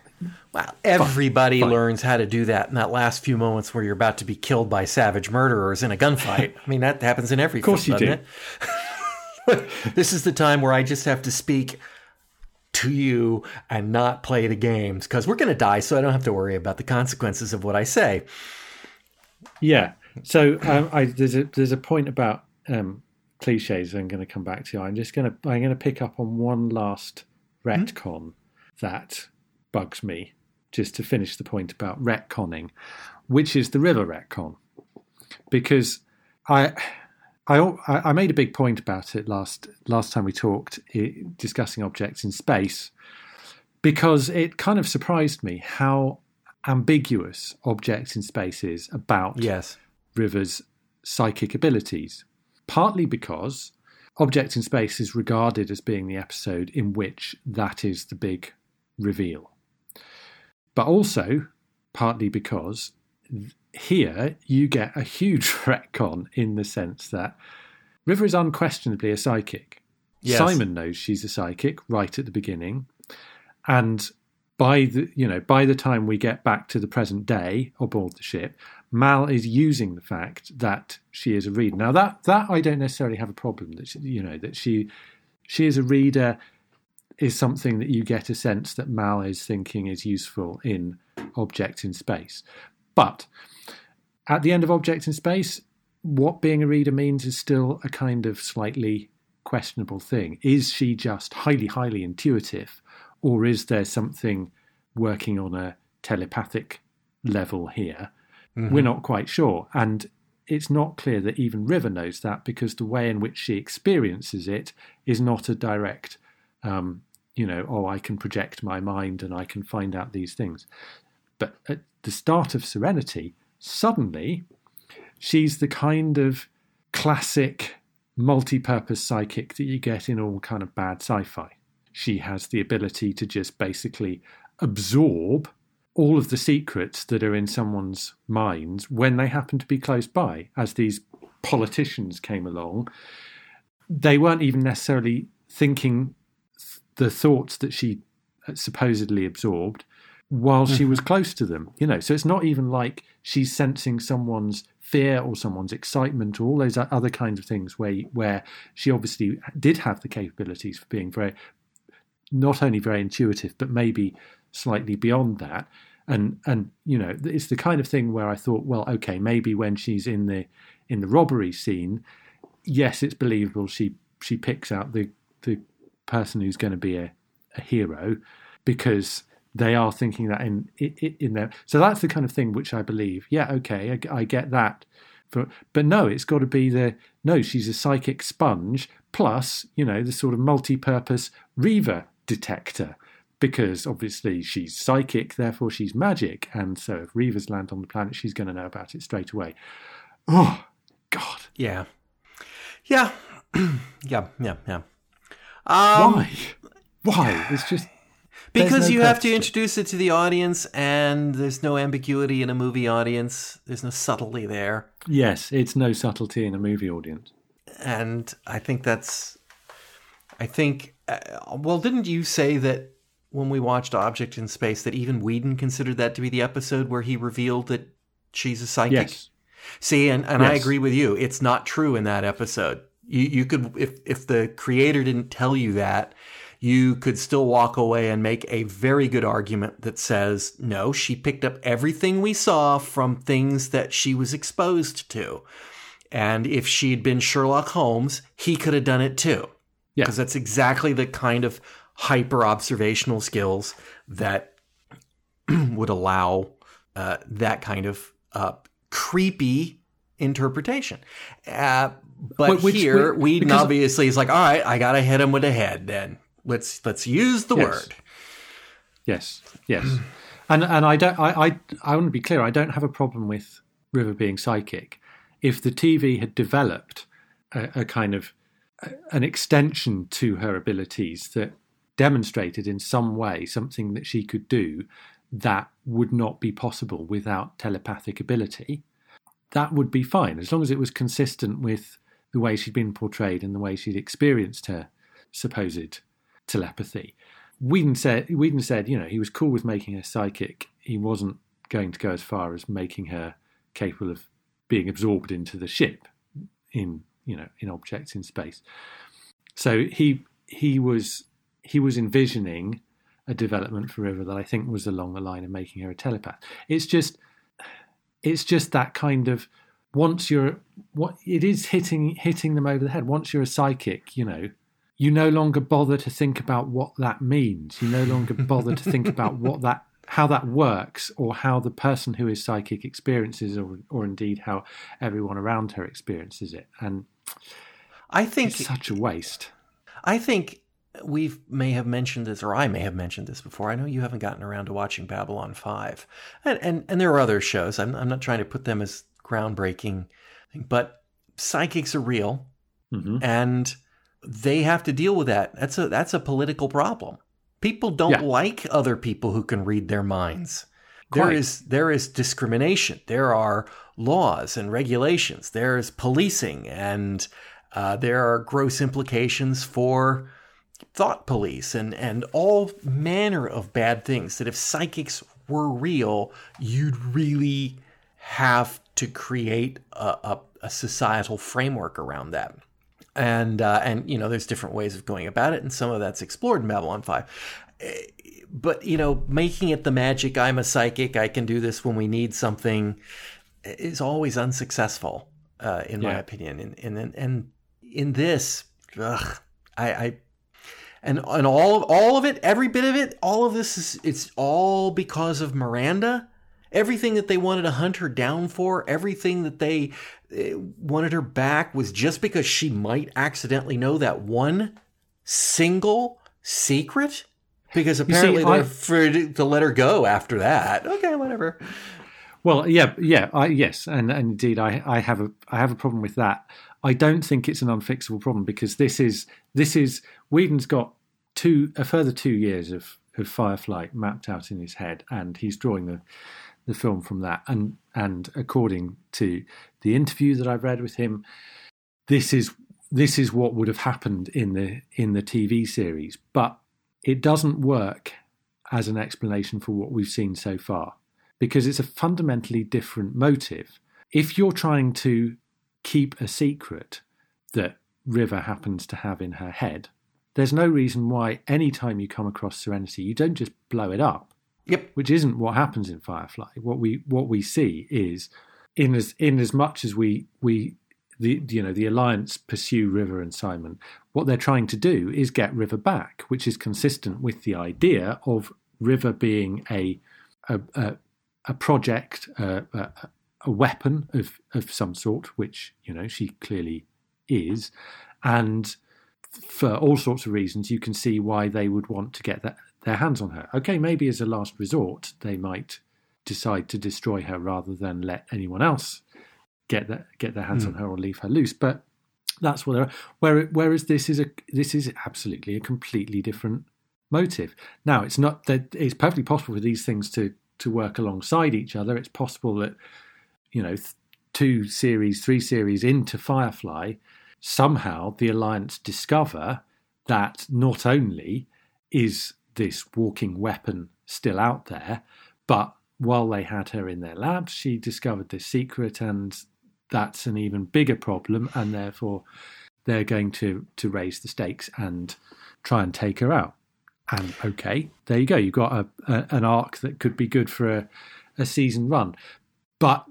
Well, everybody learns how to do that in that last few moments where you're about to be killed by savage murderers in a gunfight. I mean, that happens in every. Of course, film, you do. this is the time where I just have to speak to you and not play the games because we're going to die, so I don't have to worry about the consequences of what I say. Yeah. So um, I, there's a there's a point about um, cliches. I'm going to come back to. I'm just going to I'm going to pick up on one last retcon. Mm-hmm that bugs me, just to finish the point about retconning, which is the river retcon. Because I, I, I made a big point about it last last time we talked, discussing objects in space, because it kind of surprised me how ambiguous objects in space is about yes. River's psychic abilities. Partly because Object in Space is regarded as being the episode in which that is the big reveal. But also, partly because here you get a huge retcon in the sense that River is unquestionably a psychic. Yes. Simon knows she's a psychic right at the beginning, and by the you know by the time we get back to the present day aboard the ship, Mal is using the fact that she is a reader. Now that that I don't necessarily have a problem that she, you know that she she is a reader is something that you get a sense that Mal is thinking is useful in Object in Space. But at the end of Object in Space, what being a reader means is still a kind of slightly questionable thing. Is she just highly, highly intuitive, or is there something working on a telepathic level here? Mm-hmm. We're not quite sure. And it's not clear that even River knows that because the way in which she experiences it is not a direct um, you know, oh, I can project my mind and I can find out these things. But at the start of Serenity, suddenly she's the kind of classic multi-purpose psychic that you get in all kind of bad sci-fi. She has the ability to just basically absorb all of the secrets that are in someone's minds when they happen to be close by. As these politicians came along, they weren't even necessarily thinking the thoughts that she supposedly absorbed while she was close to them. You know, so it's not even like she's sensing someone's fear or someone's excitement or all those other kinds of things where where she obviously did have the capabilities for being very not only very intuitive but maybe slightly beyond that and and you know it's the kind of thing where I thought well okay maybe when she's in the in the robbery scene yes it's believable she she picks out the the person who's going to be a, a hero because they are thinking that in in there. So that's the kind of thing which I believe. Yeah, okay, I, I get that. For, but no, it's got to be the no. She's a psychic sponge plus, you know, the sort of multi-purpose Reaver detector because obviously she's psychic, therefore she's magic, and so if Reavers land on the planet, she's going to know about it straight away. Oh God. Yeah. Yeah. yeah. Yeah. Yeah. Um, Why? Why? It's just because no you have to introduce it to the audience, and there's no ambiguity in a movie audience. There's no subtlety there, Yes, it's no subtlety in a movie audience. and I think that's. I think. Uh, well, didn't you say that when we watched Object in Space that even Whedon considered that to be the episode where he revealed that she's a psychic? Yes. See, and, and I agree with you. It's not true in that episode. You you could if if the creator didn't tell you that, you could still walk away and make a very good argument that says, no, she picked up everything we saw from things that she was exposed to. And if she'd been Sherlock Holmes, he could have done it too. Yeah. Because that's exactly the kind of hyper observational skills that would allow uh, that kind of uh, creepy interpretation. Uh, but Wh- which- here, wh- Whedon obviously is like, all right, I gotta hit him with a head. Then let's let's use the Yes. word. Yes, yes, and and I don't. I, I I want to be clear. I don't have a problem with River being psychic. If the TV had developed a, a kind of an extension to her abilities that demonstrated in some way something that she could do that would not be possible without telepathic ability, that would be fine as long as it was consistent with the way she'd been portrayed and the way she'd experienced her supposed telepathy. Whedon said, Whedon said, you know, he was cool with making her psychic. He wasn't going to go as far as making her capable of being absorbed into the ship in, you know, in objects in space. So he he was he was envisioning a development for River that I think was along the line of making her a telepath. It's just it's just that kind of once you're what it is hitting hitting them over the head. Once you're a psychic, you know, you no longer bother to think about what that means. You no longer bother to think about what that how that works or how the person who is psychic experiences or or indeed how everyone around her experiences it. And I think it's such a waste. I think we may have mentioned this, or I may have mentioned this before. I know you haven't gotten around to watching Babylon 5. And, and, and there are other shows. I'm, I'm not trying to put them as groundbreaking, but psychics are real hmm and they have to deal with that. That's a, that's a political problem. People don't Yeah. like other people who can read their minds. There Quite. is there is discrimination. There are laws and regulations. There is policing, and uh, there are gross implications for thought police and and all manner of bad things. That if psychics were real, you'd really have to create a, a, a societal framework around that. And uh, and you know, there's different ways of going about it, and some of that's explored in Babylon Five but you know making it the magic i'm a psychic i can do this when we need something is always unsuccessful uh, in my opinion and and and in this ugh, i i and and all of all of it every bit of it all of this is it's all because of miranda everything that they wanted to hunt her down for everything that they uh, wanted her back was just because she might accidentally know that one single secret because apparently I- they're afraid to let her go after that. Okay, whatever. Well, yeah, yeah, I, yes, and, and indeed, I, I have a I have a problem with that. I don't think it's an unfixable problem because this is this is Whedon's got two a further two years of, of Firefly mapped out in his head, and he's drawing the the film from that. And and according to the interview that I've read with him, this is this is what would have happened in the in the TV series, but it doesn't work as an explanation for what we've seen so far because it's a fundamentally different motive. If you're trying to keep a secret that River happens to have in her head, there's no reason why anytime you come across Serenity, you don't just blow it up. Yep. Which isn't what happens in Firefly. What we what we see is in as in as much as we we the you know the alliance pursue River and Simon, what they're trying to do is get River back, which is consistent with the idea of River being a a, a, a project, a, a, a weapon of of some sort, which you know she clearly is, and for all sorts of reasons, you can see why they would want to get that, their hands on her. Okay, maybe as a last resort, they might decide to destroy her rather than let anyone else get that, get their hands Hmm. on her or leave her loose. But that's what they're. Where, whereas this is a this is absolutely a completely different motive. Now, it's not that it's perfectly possible for these things to to work alongside each other. It's possible that you know two series, three series into Firefly, somehow the Alliance discover that not only is this walking weapon still out there, but while they had her in their labs, she discovered this secret, and that's an even bigger problem, and therefore they're going to to raise the stakes and try and take her out. And okay, there you go. You've got a, a an arc that could be good for a, a season run, but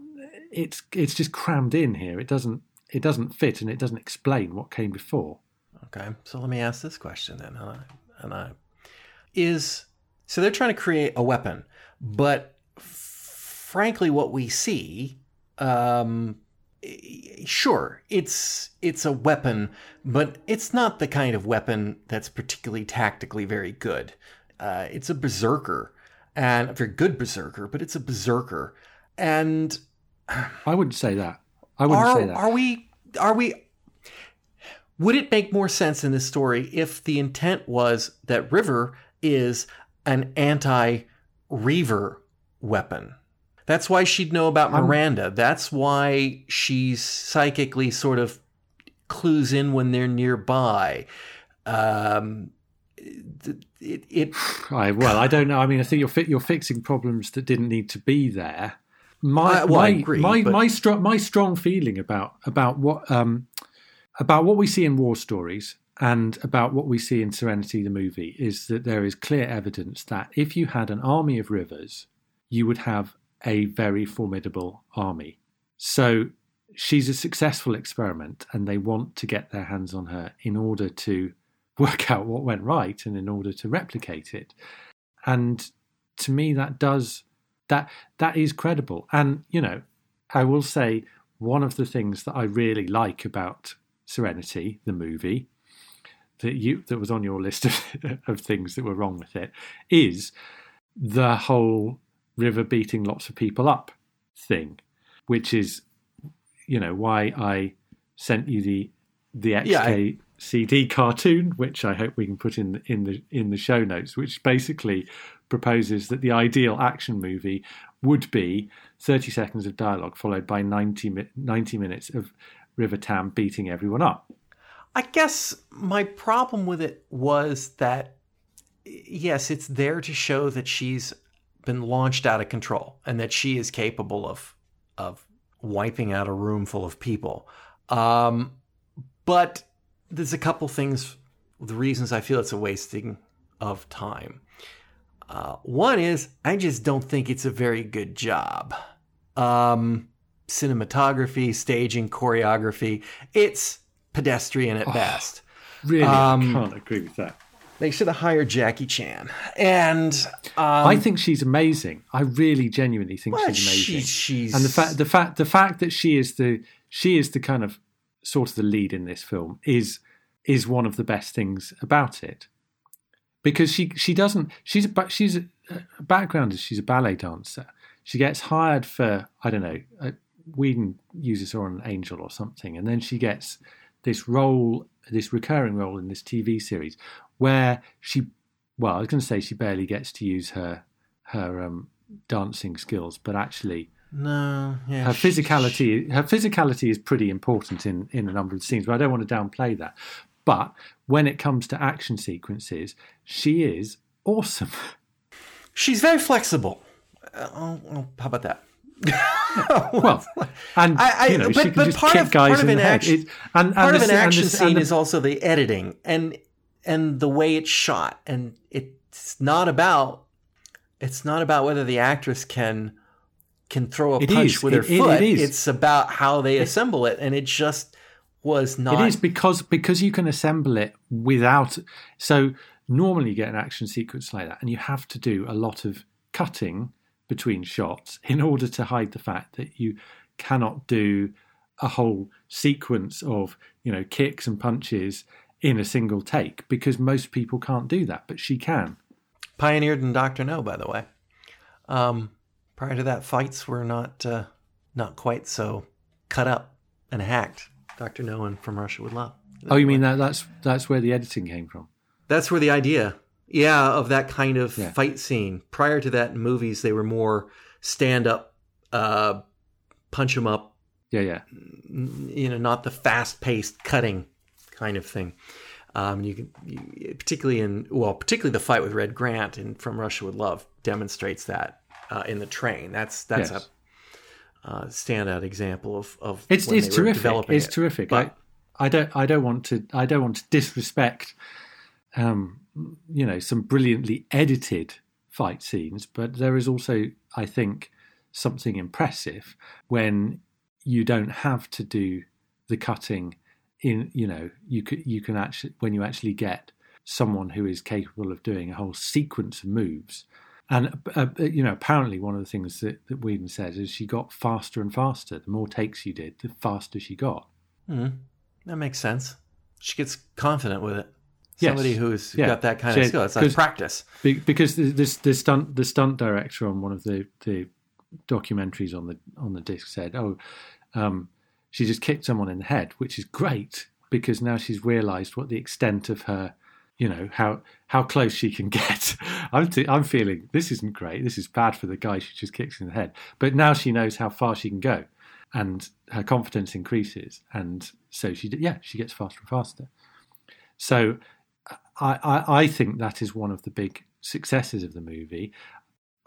it's it's just crammed in here. It doesn't it doesn't fit and it doesn't explain what came before. Okay, so let me ask this question then, and I, and I is so they're trying to create a weapon, but frankly, what we see, um, sure, it's it's a weapon, but it's not the kind of weapon that's particularly tactically very good. Uh, it's a berserker, and a very good berserker, but it's a berserker, and I wouldn't say that. I wouldn't are, say that. Are we? Are we? Would it make more sense in this story if the intent was that River is an anti-Reaver weapon? That's why she'd know about Miranda. I'm, That's why she's psychically sort of clues in when they're nearby. Um, it, it, it I, well, I don't know. I mean, I think you're you're fixing problems that didn't need to be there my well, my agree, my but... my strong my strong feeling about about what um about what we see in war stories and about what we see in Serenity the movie is that there is clear evidence that if you had an army of rivers, you would have a very formidable army. So she's a successful experiment, and they want to get their hands on her in order to work out what went right and in order to replicate it. And to me, that does that that is credible. And you know, I will say one of the things that I really like about Serenity, the movie, that you that was on your list of, of things that were wrong with it, is the whole river beating lots of people up thing, which is, you know, why I sent you the the XK yeah, I... CD cartoon, which I hope we can put in in the in the show notes, which basically proposes that the ideal action movie would be 30 seconds of dialogue followed by 90, 90 minutes of River Tam beating everyone up. I guess my problem with it was that, yes, it's there to show that she's been launched out of control and that she is capable of of wiping out a room full of people. Um, but there's a couple things, the reasons I feel it's a wasting of time. Uh, one is I just don't think it's a very good job. Um, cinematography, staging, choreography, it's pedestrian at oh, best. Really, um, I can't agree with that. They should have hired Jackie Chan. And um, I think she's amazing. I really, genuinely think well, she's amazing. She's, she's, and the fact, the fact, the fact that she is the she is the kind of sort of the lead in this film is is one of the best things about it because she she doesn't she's a she's a, a background is she's a ballet dancer. She gets hired for I don't know. Uh, Whedon uses her on an Angel or something, and then she gets this role, this recurring role in this TV series where she, well, I was going to say she barely gets to use her her um, dancing skills, but actually. No, yeah, her physicality. Her physicality is pretty important in in a number of scenes, but I don't want to downplay that. But when it comes to action sequences, she is awesome. She's very flexible. Uh, oh, oh, how about that? well, and I, I, you know, but, she can just kick of, guys in the head. Action, it, and, part of an action this, scene the, is also the editing and and the way it's shot, and it's not about it's not about whether the actress can can throw a punch is. with her it, foot. It it's about how they assemble it, and it just was not. It is because because you can assemble it without. So normally you get an action sequence like that, and you have to do a lot of cutting between shots in order to hide the fact that you cannot do a whole sequence of you know kicks and punches in a single take because most people can't do that, but she can. Pioneered in Doctor No, by the way. Um, prior to that, fights were not uh, not quite so cut up and hacked. Dr. No one from Russia with Love. Oh, you mean that that's that's where the editing came from? That's where the idea Yeah, of that kind of yeah. fight scene. Prior to that, in movies they were more stand up, uh, punch them up. Yeah, yeah. You know, not the fast paced cutting kind of thing. Um, you can, you, particularly in well, particularly the fight with Red Grant and From Russia with Love demonstrates that uh, in the train. That's that's yes. a uh, standout example of of it's it's terrific. It's it. terrific. But, I, I don't I don't want to I don't want to disrespect um, you know some brilliantly edited fight scenes, but there is also I think something impressive when you don't have to do the cutting in you know you could you can actually when you actually get someone who is capable of doing a whole sequence of moves and uh, uh, you know apparently one of the things that, that Whedon says is she got faster and faster. The more takes you did the faster she got. Mm, that makes sense. She gets confident with it. Somebody yes. who's yeah. got that kind she, of skill. It's like practice. because this the stunt the stunt director on one of the the documentaries on the on the disc said oh um, she just kicked someone in the head, which is great because now she's realised what the extent of her, you know, how how close she can get. I'm t- I'm feeling this isn't great. This is bad for the guy she just kicks in the head. But now she knows how far she can go, and her confidence increases, and so she yeah she gets faster and faster. So I, I, I think that is one of the big successes of the movie.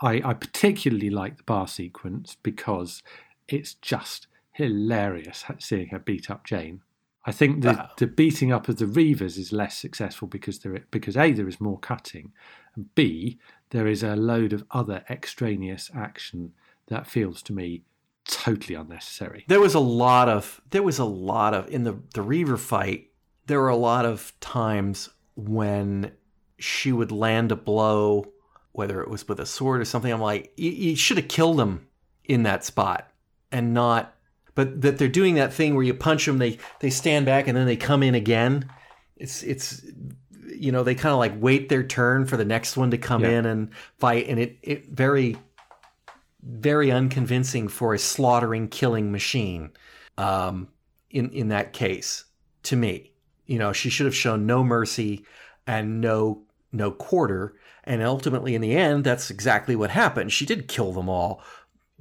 I, I particularly like the bar sequence because it's just hilarious seeing her beat up Jayne. I think the, the beating up of the Reavers is less successful because there because a there is more cutting, and b there is a load of other extraneous action that feels to me totally unnecessary. There was a lot of there was a lot of in the the Reaver fight. There were a lot of times when she would land a blow, whether it was with a sword or something. I'm like, you, you should have killed him in that spot and not but that they're doing that thing where you punch them, they they stand back and then they come in again. It's it's you know they kind of like wait their turn for the next one to come yeah. in and fight, and it it very very unconvincing for a slaughtering killing machine. Um, in in that case, to me, you know, she should have shown no mercy and no no quarter. And ultimately, in the end, that's exactly what happened. She did kill them all,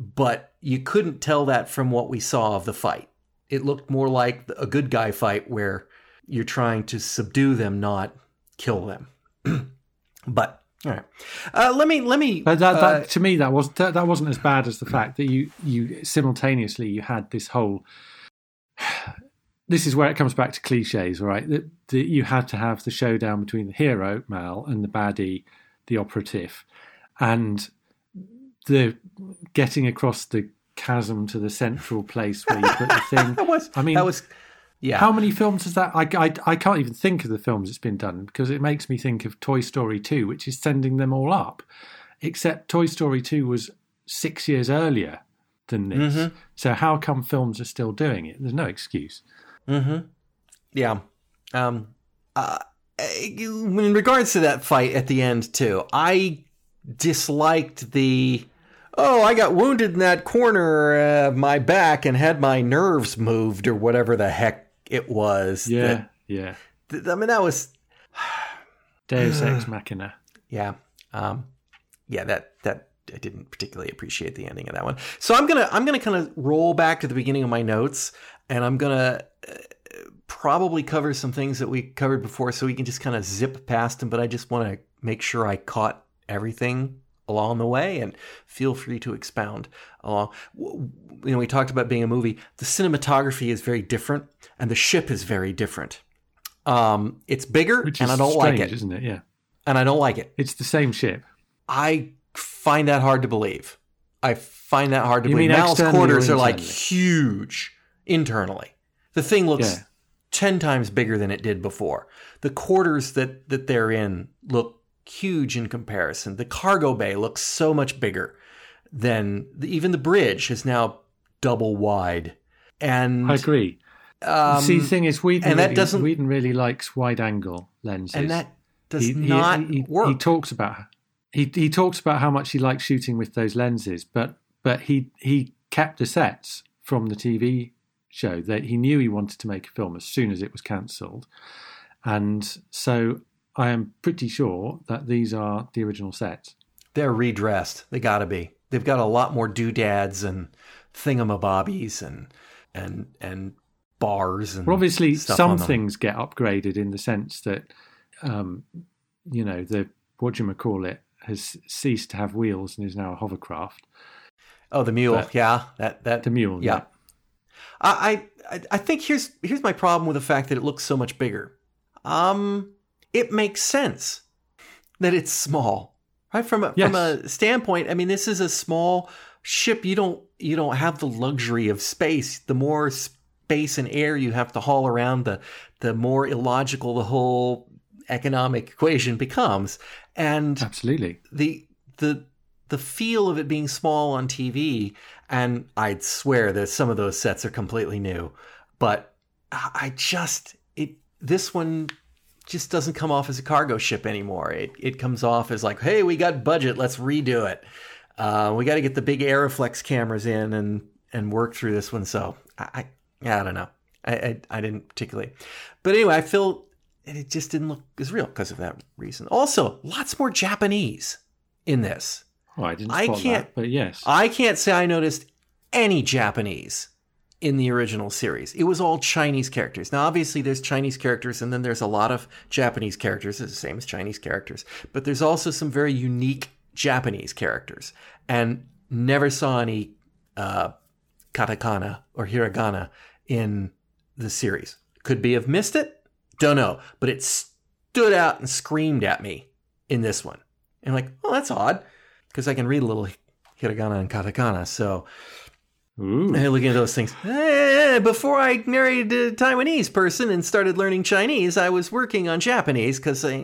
but you couldn't tell that from what we saw of the fight. It looked more like a good guy fight where you're trying to subdue them, not kill them. but all right, uh, let me let me. But that, that, uh, to me, that was that, that wasn't as bad as the fact that you you simultaneously you had this whole. This is where it comes back to cliches, right? That, that you had to have the showdown between the hero Mal and the baddie, the operative, and the getting across the chasm to the central place where you put the thing. that was, I mean, that was. Yeah. How many films is that? I, I, I can't even think of the films it's been done because it makes me think of Toy Story 2, which is sending them all up. Except Toy Story 2 was six years earlier than this. Mm-hmm. So how come films are still doing it? There's no excuse. Mm-hmm. Yeah. Um, uh, in regards to that fight at the end, too, I disliked the oh, I got wounded in that corner of my back and had my nerves moved or whatever the heck it was. Yeah, that, yeah. Th- I mean, that was Deus Ex Machina. Yeah, um, yeah. That that I didn't particularly appreciate the ending of that one. So I'm gonna I'm gonna kind of roll back to the beginning of my notes, and I'm gonna. Uh, probably cover some things that we covered before so we can just kind of zip past them but i just want to make sure i caught everything along the way and feel free to expound along. You know we talked about being a movie. The cinematography is very different and the ship is very different. Um, it's bigger Which and i don't strange, like it. isn't it? Yeah. And i don't like it. It's the same ship. I find that hard to believe. I find that hard to you believe. mal's quarters are like huge internally. The thing looks yeah. 10 times bigger than it did before. The quarters that that they're in look huge in comparison. The cargo bay looks so much bigger than the, even the bridge is now double wide. And I agree. Um, See, the thing is, Whedon, and really, that doesn't, Whedon really likes wide angle lenses, and that does he, not he, he, work. He talks about he he talks about how much he likes shooting with those lenses, but but he he kept the sets from the TV show that he knew he wanted to make a film as soon as it was cancelled, and so I am pretty sure that these are the original sets. They're redressed. They got to be. They've got a lot more doodads and thingamabobbies and and and bars and well, obviously some things get upgraded in the sense that um, you know the what do you call it has ceased to have wheels and is now a hovercraft. Oh, the mule, but yeah, that that the mule, yeah. yeah. I, I I think here's here's my problem with the fact that it looks so much bigger. Um, it makes sense that it's small, right? From a, yes. from a standpoint, I mean, this is a small ship. You don't you don't have the luxury of space. The more space and air you have to haul around, the the more illogical the whole economic equation becomes. And absolutely the the the feel of it being small on TV, and I'd swear that some of those sets are completely new, but I just it this one just doesn't come off as a cargo ship anymore. It it comes off as like, hey, we got budget, let's redo it. Uh, we got to get the big Arriflex cameras in and and work through this one. So I I, I don't know. I, I, I didn't particularly, but anyway, I feel it just didn't look as real because of that reason. Also, lots more Japanese in this. Oh, I didn't. I can't. That, but yes, I can't say I noticed any Japanese in the original series. It was all Chinese characters. Now, obviously, there's Chinese characters, and then there's a lot of Japanese characters, It's the same as Chinese characters. But there's also some very unique Japanese characters, and never saw any uh, katakana or hiragana in the series. Could be have missed it, don't know, but it stood out and screamed at me in this one. And I'm like, oh, that's odd, because I can read a little hiragana and katakana. So Ooh. Looking at those things. Eh, before I married a Taiwanese person and started learning Chinese, I was working on Japanese because eh,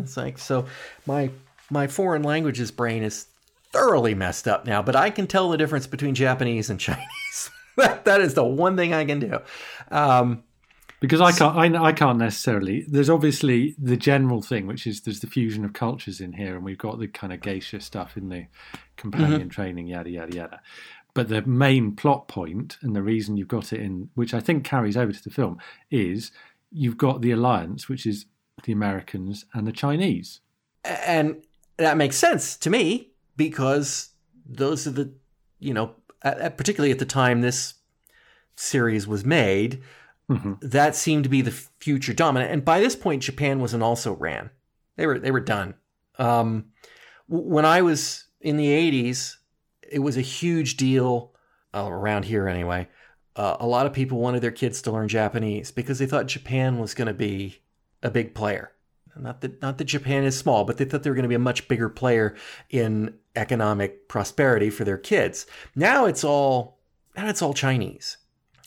it's like so. My my foreign languages brain is thoroughly messed up now, but I can tell the difference between Japanese and Chinese. that, that is the one thing I can do. Um, because I can't, I, I, can't necessarily. There's obviously the general thing, which is there's the fusion of cultures in here, and we've got the kind of geisha stuff in the companion mm-hmm. training, yada yada yada. But the main plot point and the reason you've got it in, which I think carries over to the film, is you've got the alliance, which is the Americans and the Chinese. And that makes sense to me because those are the, you know, particularly at the time this series was made, mm-hmm. that seemed to be the future dominant. And by this point, Japan wasn't also ran; they were they were done. Um, when I was in the '80s, it was a huge deal uh, around here anyway. Uh, a lot of people wanted their kids to learn Japanese because they thought Japan was going to be a big player. Not that not that Japan is small, but they thought they were going to be a much bigger player in economic prosperity for their kids. Now it's all now it's all Chinese.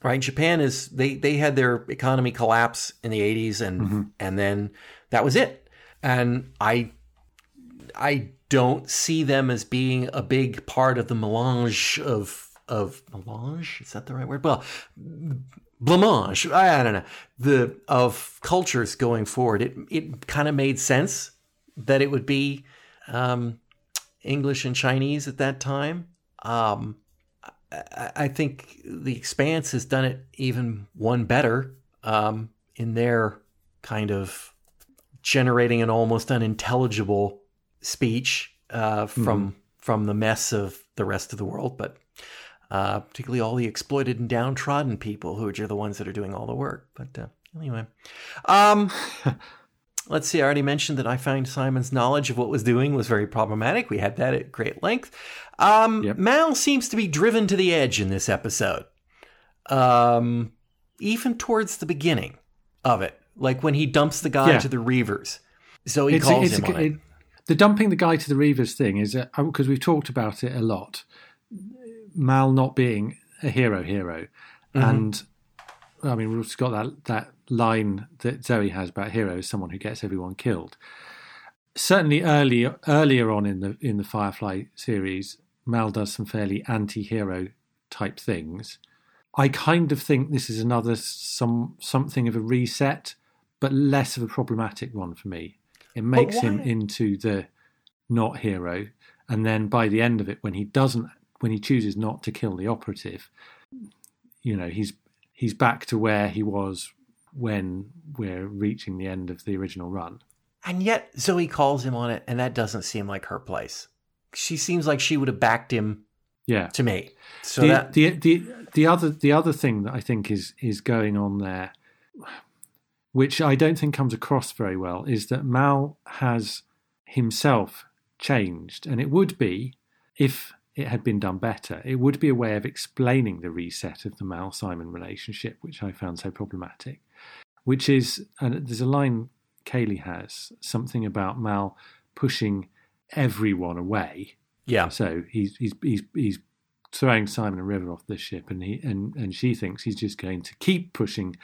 Right? Japan is they they had their economy collapse in the 80s and mm-hmm. and then that was it. And I I don't see them as being a big part of the melange of of melange. Is that the right word? Well, blancmange. I, don't know the of cultures going forward. It it kind of made sense that it would be um, English and Chinese at that time. Um, I, I, think the Expanse has done it even one better um, in their kind of generating an almost unintelligible speech uh, from mm-hmm. from the mess of the rest of the world, but uh, particularly all the exploited and downtrodden people who are the ones that are doing all the work. But uh, anyway, um, let's see. I already mentioned that I found Simon's knowledge of what was doing was very problematic. We had that at great length. Um, yep. Mal seems to be driven to the edge in this episode, um, even towards the beginning of it, like when he dumps the guy yeah. to the Reavers. So he it's, calls him on it the dumping the guy to the Reavers thing is because uh, we've talked about it a lot. Mal not being a hero, hero, mm-hmm. and I mean we've got that that line that Zoe has about heroes, someone who gets everyone killed. Certainly, earlier earlier on in the in the Firefly series, Mal does some fairly anti-hero type things. I kind of think this is another some something of a reset, but less of a problematic one for me. It makes him into the not hero, and then by the end of it, when he doesn't, when he chooses not to kill the operative, you know, he's he's back to where he was when we're reaching the end of the original run. And yet Zoe calls him on it, and that doesn't seem like her place. She seems like she would have backed him. Yeah. To me. So the, that the the the other the other thing that I think is is going on there, which I don't think comes across very well, is that Mal has himself changed, and it would be if it had been done better. It would be a way of explaining the reset of the Mal Simon relationship, which I found so problematic. Which is, and there's a line Kaylee has something about Mal pushing everyone away. Yeah. So he's he's he's he's throwing Simon and River off the ship, and he and and she thinks he's just going to keep pushing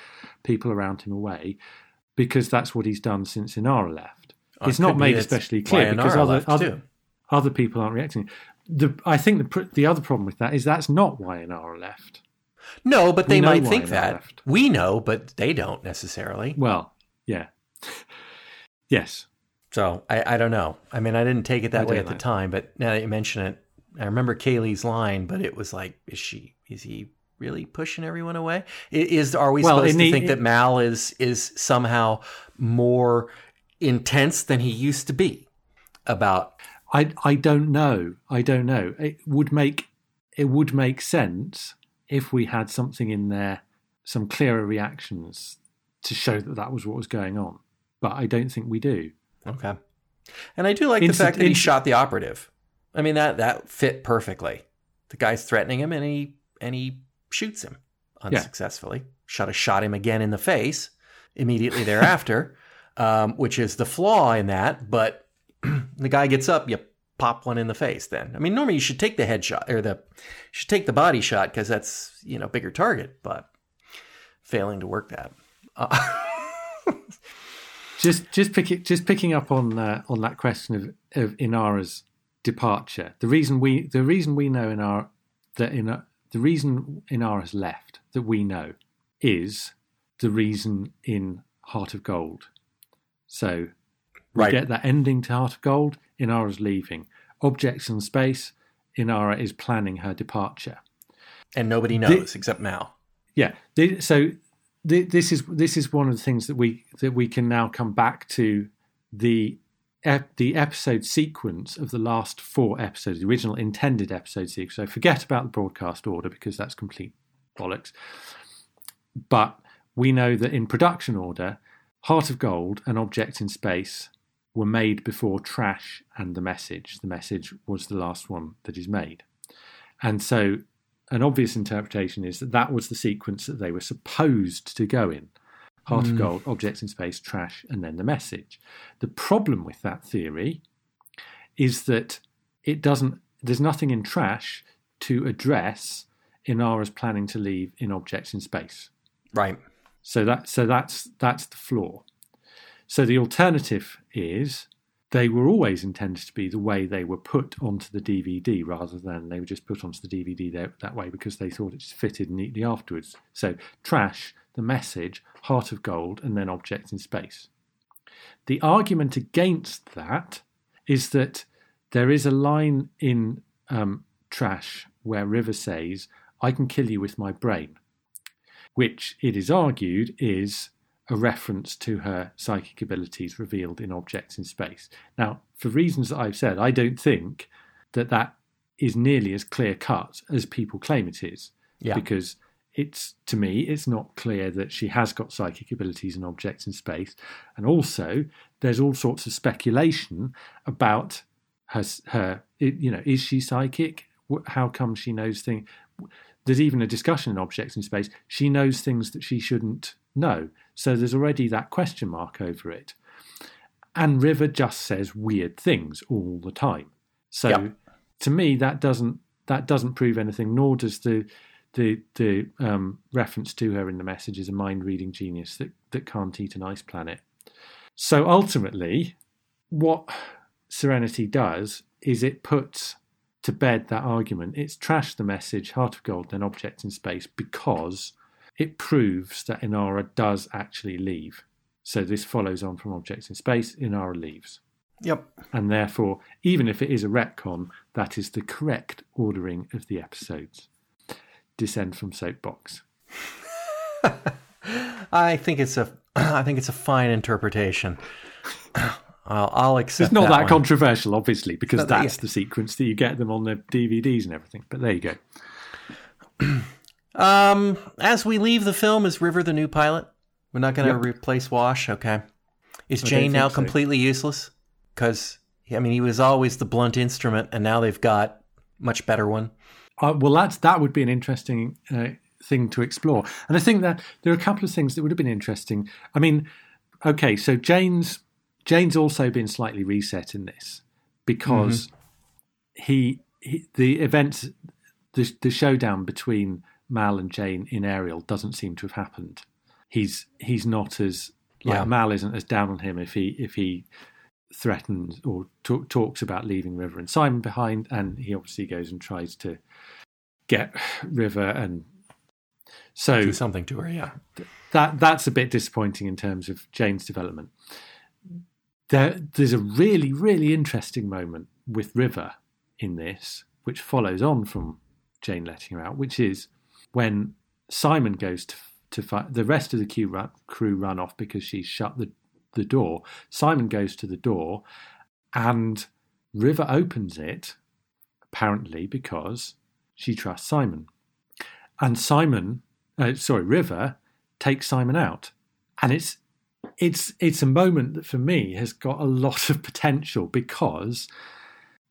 people around him away because that's what he's done since Inara left. Oh, it's not made that's especially clear because other other, other people aren't reacting. The I think the the other problem with that is that's not why Inara left. No, but We they might think they that. left. We know, but they don't necessarily. Well, yeah, yes, So I, I don't know. I mean, I didn't take it I that way at the time, but now that you mention it, I remember Kaylee's line, but it was like, is she, is he really pushing everyone away? Is, are we Well, supposed to the- think that Mal is, is somehow more intense than he used to be about, I I don't know. I don't know. It would make it would make sense if we had something in there, some clearer reactions to show that that was what was going on. But I don't think we do. okay. And I do like Inci- the fact that he inci- shot the operative. I mean, that, that fit perfectly. The guy's threatening him and he, and he shoots him unsuccessfully. Shot a shot him again in the face immediately thereafter, um, which is the flaw in that. But the guy gets up, you pop one in the face. Then I mean, normally you should take the headshot or the you should take the body shot because that's you know bigger target. But failing to work that. Uh, Just just pick it, just picking up on uh, on that question of of Inara's departure. The reason we the reason we know Inara that in the reason Inara's left that we know is the reason in Heart of Gold. So we Right. get that ending to Heart of Gold. Inara's leaving. Objects in space. Inara is planning her departure. and nobody knows except Mal. Yeah. The, so the, this is this is one of the things that we that we can now come back to the ep, the episode sequence of the last four episodes, the original intended episode sequence. So forget about the broadcast order because that's complete bollocks. But we know that in production order, Heart of Gold and Object in Space were made before Trash and The Message. The Message was the last one that is made. And so an obvious interpretation is that that was the sequence that they were supposed to go in Heart of hmm. Gold, Objects in Space, Trash, and then The Message. The problem with that theory is that it doesn't, there's nothing in Trash to address Inara's planning to leave in Objects in Space. Right. So that so that's that's the flaw. So the alternative is they were always intended to be the way they were put onto the DVD rather than they were just put onto the DVD that, that way because they thought it fitted neatly afterwards. So trash, the message, heart of gold, and then objects in space. The argument against that is that there is a line in um, trash where River says, "I can kill you with my brain." which it is argued is a reference to her psychic abilities revealed in objects in space. Now, for reasons that I've said, I don't think that that is nearly as clear cut as people claim it is. Yeah. Because it's to me, it's not clear that she has got psychic abilities in objects in space, and also there's all sorts of speculation about her. Her, you know, is she psychic? How come she knows things? there's even a discussion in objects in space. She knows things that she shouldn't know. So there's already that question mark over it. And River just says weird things all the time. So Yeah. to me, that doesn't that doesn't prove anything. Nor does the the the um, reference to her in the message as a mind reading genius that that can't eat an ice planet. So ultimately, what Serenity does is it puts to bed that argument. It's trashed the message, Heart of Gold, then Object in Space, because it proves that Inara does actually leave. So this follows on from Objects in Space, Inara leaves. Yep. And therefore, even if it is a retcon, that is the correct ordering of the episodes. Descend from Soapbox. I think it's a I think it's a fine interpretation. I'll, I'll accept. It's not that, that controversial, obviously, because that- that's the sequence that you get them on the DVDs and everything. But there you go. Um, as we leave the film, is River the new pilot? We're not going to Yep. replace Wash. Okay. Is I Jayne now so. completely useless? Because I mean, he was always the blunt instrument, and now they've got much better one. Uh, well, that's that would be an interesting uh, thing to explore, and I think that there are a couple of things that would have been interesting. I mean, okay, so Jayne's Jayne's also been slightly reset in this because he, he the events the the showdown between Mal and Jayne in Ariel doesn't seem to have happened. He's he's not as like Yeah. Mal isn't as down on him if he if he threatens or talk, talks about leaving River and Simon behind, and he obviously goes and tries to get River, and so Do something to her, yeah. that that's a bit disappointing in terms of Jayne's development. There, there's a really, really interesting moment with River in this, which follows on from Jane letting her out, which is when Simon goes to to fight. The rest of the crew run, crew run off because she shut the the door. Simon goes to the door, and River opens it, apparently because she trusts Simon, and Simon, uh, sorry, River takes Simon out, and it's it's it's a moment that for me has got a lot of potential because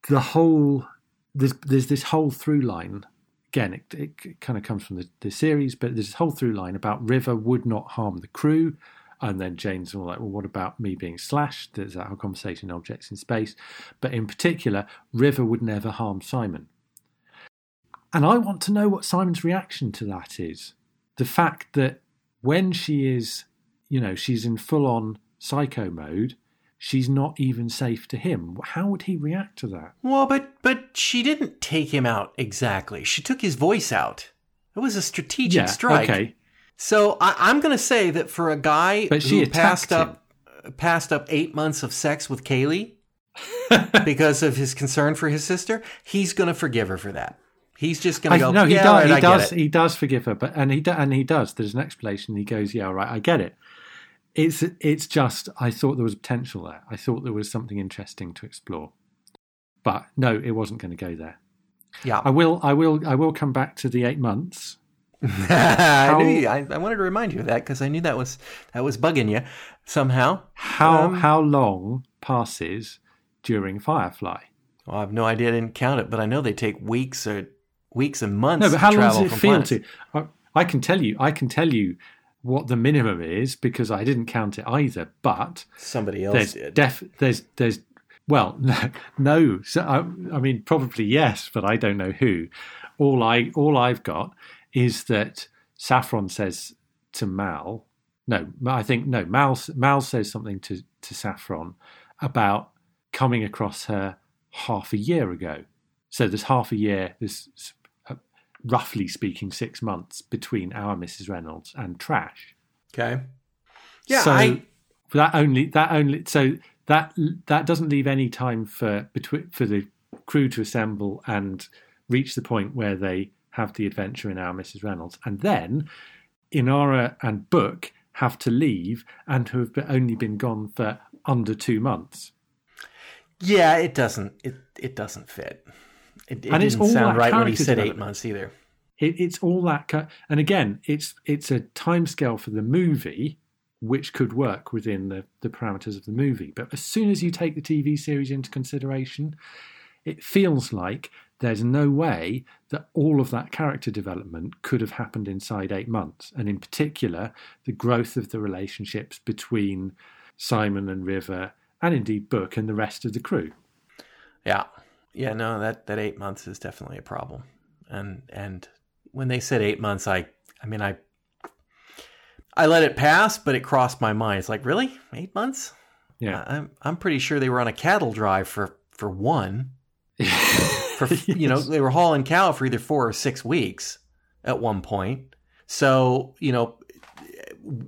the whole there's there's this whole through line again it, it kind of comes from the, the series but there's this whole through line about river would not harm the crew and then jayne's all like well what about me being slashed? There's that whole conversation objects in space. But in particular river would never harm simon. And i want to know what simon's reaction to that is. The fact that when she is you know she's in full on psycho mode she's not even safe to him how would he react to that Well, but but she didn't take him out exactly. She took his voice out. It was a strategic yeah strike. okay So I, I'm going to say that for a guy But she who passed him. up passed up eight months of sex with Kaylee because of his concern for his sister, he's going to forgive her for that. He's just going to go. no, he yeah, does. right, he I does. He does forgive her, but and he do, and he does. There's an explanation. He goes, "Yeah, all right, I get it." It's it's just I thought there was potential there. I thought there was something interesting to explore, but no, it wasn't going to go there. Yeah, I will. I will. I will come back to the eight months. I knew. You, I, I wanted to remind you of that because I knew that was that was bugging you somehow. How Um, how long passes during Firefly? Well, I have no idea. I didn't count it, but I know they take weeks or weeks and months. No, but to how long does it feel planets. to? I, I can tell you. I can tell you what the minimum is because I didn't count it either. But Somebody else there's did. def there's there's well no so I, I mean probably yes but i don't know who all i all i've got is that saffron says to mal no i think no mal mal says something to to saffron about coming across her half a year ago so there's half a year there's roughly speaking six months between our mrs reynolds and trash okay. Yeah, so I that only that only so that that doesn't leave any time for between for the crew to assemble and reach the point where they have the adventure in our Mrs. Reynolds, and then Inara and Book have to leave and who have only been gone for under two months. yeah, it doesn't. It it doesn't fit. It, it And it's didn't all sound right when he said eight months either. It, it's all that, ki- and again, it's it's a timescale for the movie, which could work within the, the parameters of the movie. But as soon as you take the TV series into consideration, it feels like there's no way that all of that character development could have happened inside eight months, and in particular, the growth of the relationships between Simon and River, and indeed Book and the rest of the crew. Yeah, yeah. No, that that eight months is definitely a problem. And and when they said eight months, I I mean I I let it pass, but it crossed my mind. It's like really eight months. Yeah. I'm I'm pretty sure they were on a cattle drive for for one. For you know they were hauling cow for either four or six weeks at one point. So you know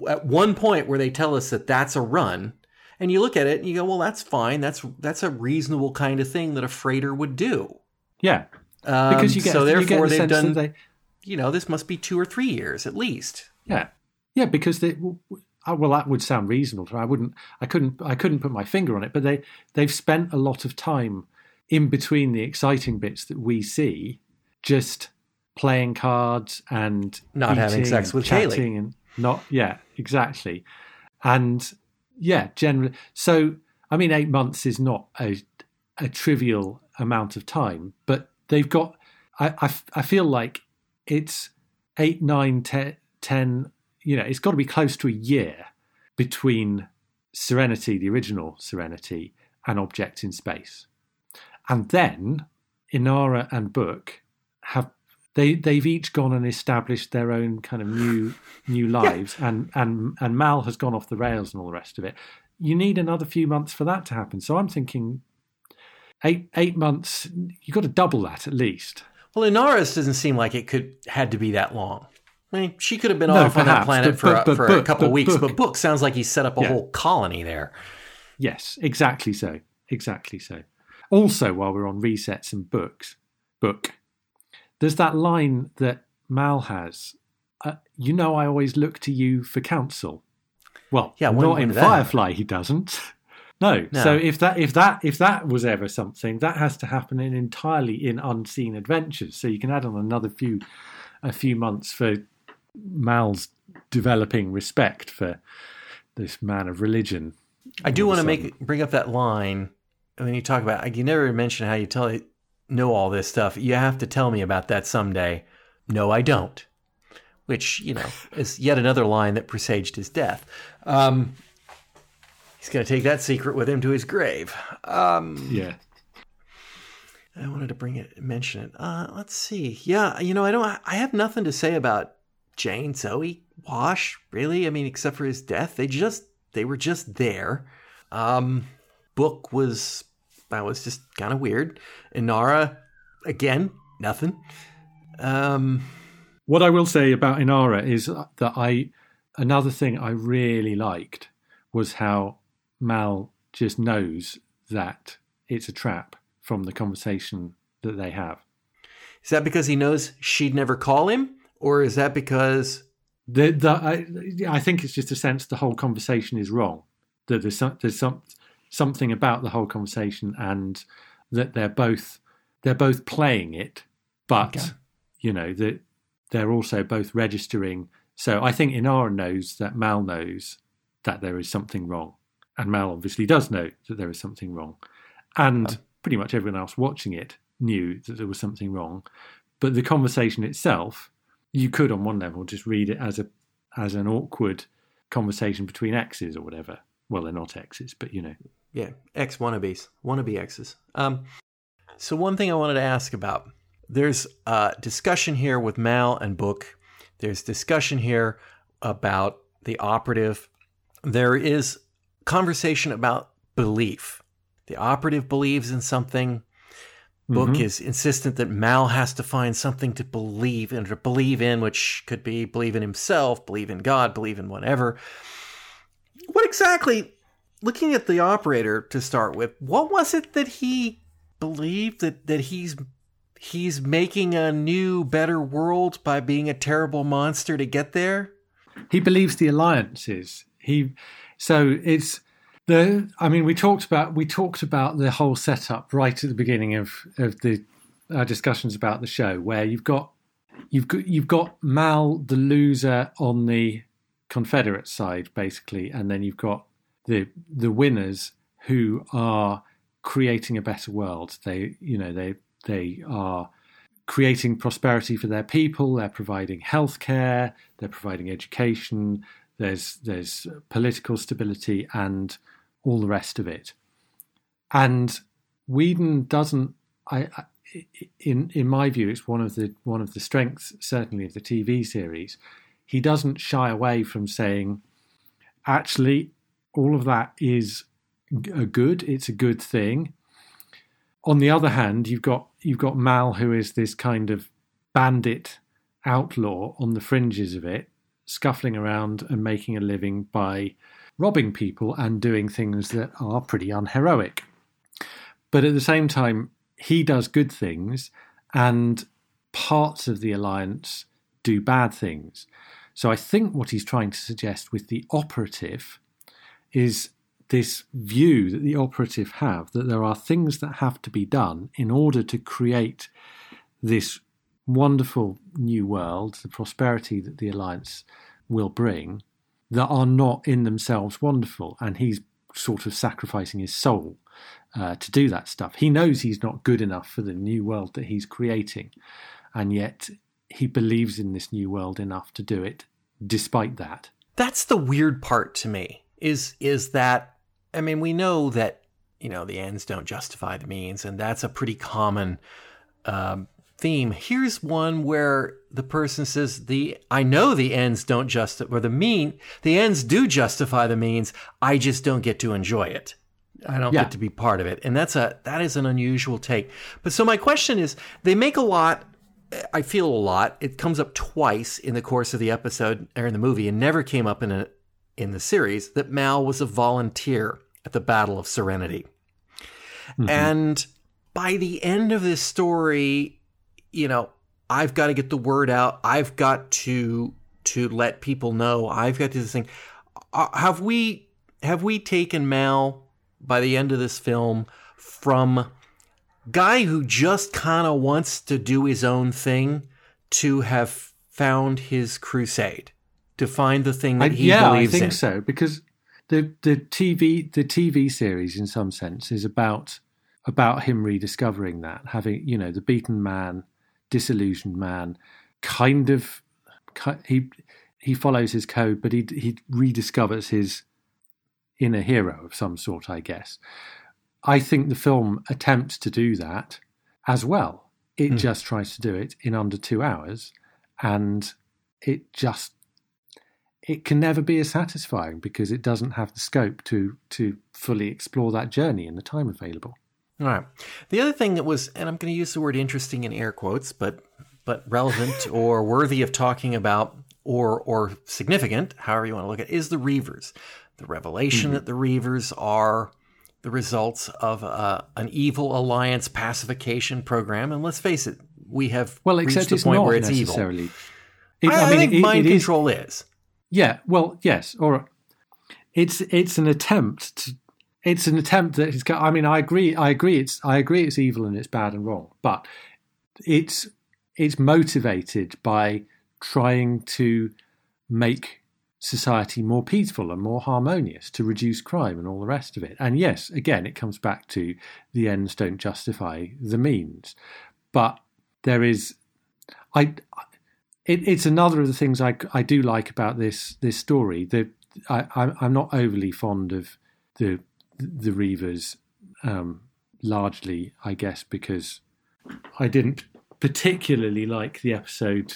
at one point where they tell us that that's a run, and you look at it and you go, well, that's fine. That's that's a reasonable kind of thing that a freighter would do. yeah, Um, because you get so you get therefore the they've done. they, You know, this must be two or three years at least. Yeah, yeah, because they, well, that would sound reasonable. I wouldn't, I couldn't, I couldn't put my finger on it. But they they've spent a lot of time in between the exciting bits that we see, just playing cards and not having sex with chatting Kaylee. and not yeah exactly, and yeah generally. So I mean, eight months is not a a trivial amount of time, but they've got. I I, I feel like it's eight, nine, ten, ten. You know, it's got to be close to a year between Serenity, the original Serenity, and Object in Space, and then Inara and Book have they they've each gone and established their own kind of new new lives, yeah. and and and Mal has gone off the rails and all the rest of it. You need another few months for that to happen. So I'm thinking eight eight months. You've got to double that at least. Well, Inara's doesn't seem like it could had to be that long. I mean, she could have been no, off perhaps, on that planet but, for, but, but, for book, a couple of weeks, book. but Book sounds like he set up a yeah. whole colony there. Yes, exactly so. Exactly so. Also, while we're on resets and books, book, there's that line that Mal has. Uh, you know, I always look to you for counsel. Well, yeah, when, not when in Firefly, he doesn't. No. no. So if that if that if that was ever something, that has to happen in entirely in unseen adventures. So you can add on another few a few months for Mal's developing respect for this man of religion. I do want to make bring up that line when you talk about. You never mention how you tell know all this stuff. You have to tell me about that someday. No, I don't. Which you know is yet another line that presaged his death. Um, He's going to take that secret with him to his grave. Um, yeah. I wanted to bring it, mention it. Uh, let's see. Yeah, you know, I don't. I have nothing to say about Jayne, Zoe, Wash. Really, I mean, except for his death, they just they were just there. Um, Book was that was just kind of weird. Inara, again, nothing. Um, what I will say about Inara is that I another thing I really liked was how Mal just knows that it's a trap from the conversation that they have. Is that because he knows she'd never call him, or is that because the, the I, I think it's just a sense the whole conversation is wrong. That there's some, there's some something about the whole conversation, and that they're both they're both playing it, but okay. you know that they're also both registering. So I think Inara knows that Mal knows that there is something wrong, and Mal obviously does know that there is something wrong. And um, pretty much everyone else watching it knew that there was something wrong. But the conversation itself, you could on one level just read it as a as an awkward conversation between exes or whatever. Well, they're not exes, but you know. Yeah, ex wannabes, wannabe exes. Um, so one thing I wanted to ask about: there's a discussion here with Mal and Book. There's discussion here about the operative. There is conversation about belief. The operative believes in something. Book mm-hmm. is insistent that Mal has to find something to believe in, to believe in, which could be believe in himself, believe in God, believe in whatever. What exactly, looking at the operator to start with, what was it that he believed that, that he's he's making a new, better world by being a terrible monster to get there? He believes the alliances. He so it's the. I mean, we talked about we talked about the whole setup right at the beginning of of the uh, discussions about the show, where you've got you've got you've got Mal the loser on the Confederate side, basically, and then you've got the the winners who are creating a better world. They you know they they are creating prosperity for their people. They're providing healthcare. They're providing education. There's there's political stability and all the rest of it. And Whedon doesn't. I, I in in my view, it's one of the one of the strengths certainly of the TV series. He doesn't shy away from saying, actually, all of that is a good. It's a good thing. On the other hand, you've got you've got Mal, who is this kind of bandit outlaw on the fringes of it, scuffling around and making a living by robbing people and doing things that are pretty unheroic. But at the same time, he does good things and parts of the alliance do bad things. So I think what he's trying to suggest with the operative is this view that the operative have that there are things that have to be done in order to create this wonderful new world, the prosperity that the alliance will bring, that are not in themselves wonderful. And he's sort of sacrificing his soul uh, to do that stuff. He knows he's not good enough for the new world that he's creating, and yet he believes in this new world enough to do it despite that. That's the weird part to me. Is is that I mean, we know that you know the ends don't justify the means, and that's a pretty common um, theme. Here's one where the person says, "The I know the ends don't justify, or the mean the ends do justify the means. I just don't get to enjoy it. I don't yeah. get to be part of it." And that's a that is an unusual take. But so my question is, they make a lot. I feel a lot. It comes up twice in the course of the episode or in the movie, and never came up in a in the series that Mal was a volunteer at the Battle of Serenity. Mm-hmm. And by the end of this story, you know, I've got to get the word out. I've got to to let people know. I've got to do this thing. Uh, have we have we taken Mal by the end of this film from guy who just kind of wants to do his own thing to have found his crusade? To find the thing that I, he yeah, believes in. Yeah, I think in. so because the the TV the TV series in some sense is about about him rediscovering that having you know the beaten man, disillusioned man, kind of he he follows his code, but he he rediscovers his inner hero of some sort, I guess. I think the film attempts to do that as well. It mm. just tries to do it in under two hours, and it just it can never be as satisfying because it doesn't have the scope to to fully explore that journey in the time available. All right. The other thing that was, and I'm going to use the word interesting in air quotes, but but relevant or worthy of talking about or or significant, however you want to look at, it, is the Reavers. The revelation mm-hmm. that the Reavers are the results of uh, an evil alliance pacification program, and let's face it, we have well, except reached the point where it's evil. It, I, I, mean, I think it, mind control is yeah, well, yes, or it's it's an attempt to it's an attempt that is. I mean, I agree. I agree. It's I agree. It's evil and it's bad and wrong, but it's it's motivated by trying to make society more peaceful and more harmonious to reduce crime and all the rest of it. And yes, again, it comes back to the ends don't justify the means, but there is. I it, it's another of the things I, I do like about this this story. The, I, am not overly fond of the the Reavers, um, largely, I guess, because I didn't particularly like the episode.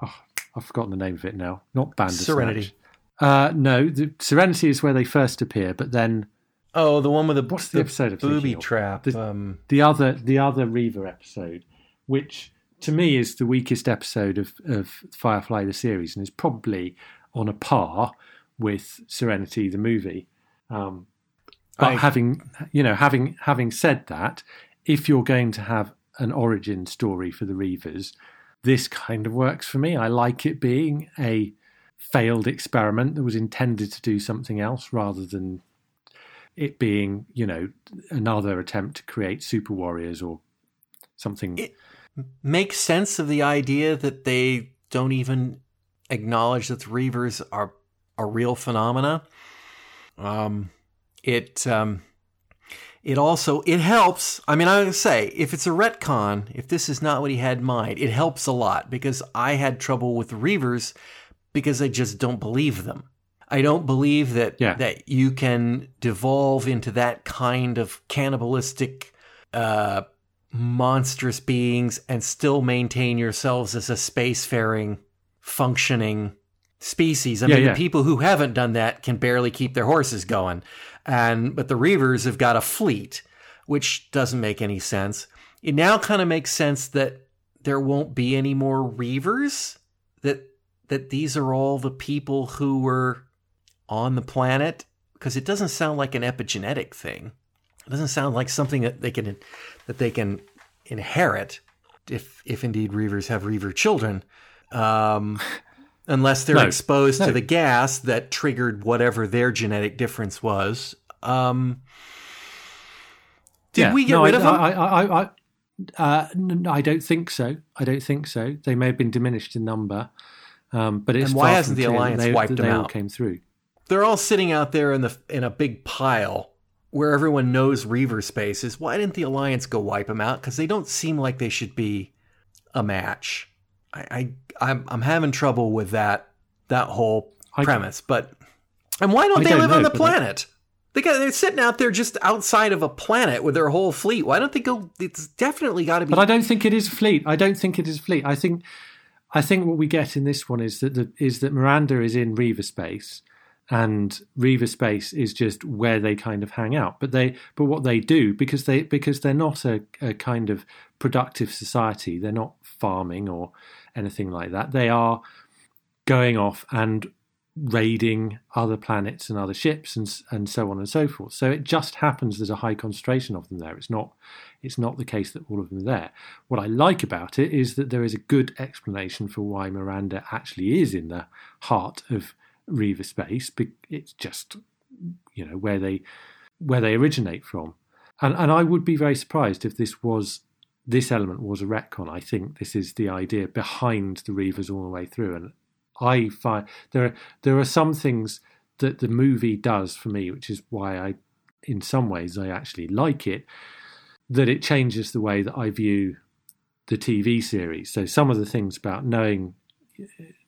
Oh, I've forgotten the name of it now. Not Bandersnatch. Serenity. Uh, no, the Serenity is where they first appear, but then oh, the one with the what's the, the episode of booby trap? The, um... the other the other Reaver episode, which to me is the weakest episode of, of Firefly the series, and is probably on a par with Serenity the movie. Um, but I, having you know having having said that, if you're going to have an origin story for the Reavers, this kind of works for me. I like it being a failed experiment that was intended to do something else rather than it being you know another attempt to create super warriors or something. It, make sense of the idea that they don't even acknowledge that the Reavers are a real phenomena. Um, it um, it also it helps. I mean, I would say if it's a retcon, if this is not what he had in mind, it helps a lot because I had trouble with the Reavers because I just don't believe them. I don't believe that yeah. that you can devolve into that kind of cannibalistic uh, monstrous beings and still maintain yourselves as a spacefaring, functioning species. I yeah, mean, yeah. the people who haven't done that can barely keep their horses going. And but the Reavers have got a fleet, which doesn't make any sense. It now kind of makes sense that there won't be any more Reavers. That that these are all the people who were on the planet because it doesn't sound like an epigenetic thing. It doesn't sound like something that they can that they can inherit if if indeed reavers have reaver children. Um, unless they're no. exposed no. to the gas that triggered whatever their genetic difference was. Um, did yeah. we get no, rid I, of them? I, I, I, uh, I don't think so. I don't think so. They may have been diminished in number, um, but it's and why hasn't the alliance they, wiped they them all out? Came through. They're all sitting out there in the in a big pile where everyone knows Reaver space is. Why didn't the alliance go wipe them out? Because they don't seem like they should be a match. I, I I'm, I'm having trouble with that that whole premise. but and why don't I they don't live know, on the planet? They got, they're sitting out there just outside of a planet with their whole fleet. Why don't they go? It's definitely got to be. But I don't think it is fleet. I don't think it is fleet. I think, I think what we get in this one is that the, is that Miranda is in Reaver space, and Reaver space is just where they kind of hang out. But they, but what they do because they because they're not a, a kind of productive society. They're not farming or anything like that. They are going off and raiding other planets and other ships and and so on and so forth. So it just happens there's a high concentration of them there. It's not it's not the case that all of them are there. What I like about it is that there is a good explanation for why Miranda actually is in the heart of Reaver space. It's just you know where they where they originate from. And and I would be very surprised if this was this element was a retcon. I think this is the idea behind the Reavers all the way through and I find there are, there are some things that the movie does for me, which is why I, in some ways, I actually like it. That it changes the way that I view the TV series. So some of the things about knowing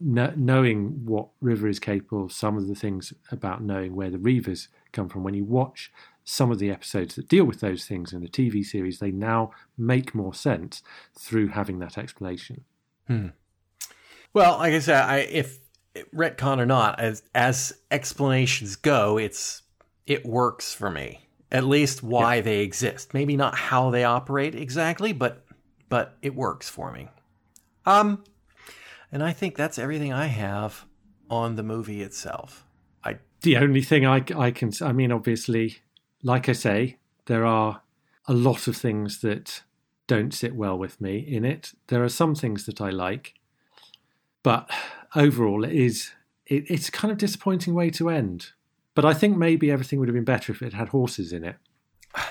knowing what River is capable of, some of the things about knowing where the Reavers come from. When you watch some of the episodes that deal with those things in the TV series, they now make more sense through having that explanation. Hmm. Well, like I said, I, if retcon or not, as as explanations go, it's it works for me. At least why yeah. they exist. Maybe not how they operate exactly, but but it works for me. Um, and I think that's everything I have on the movie itself. I the only thing I I can I mean, obviously, like I say, there are a lot of things that don't sit well with me in it. There are some things that I like but overall, it is it, it's a kind of disappointing way to end. But I think maybe everything would have been better if it had horses in it.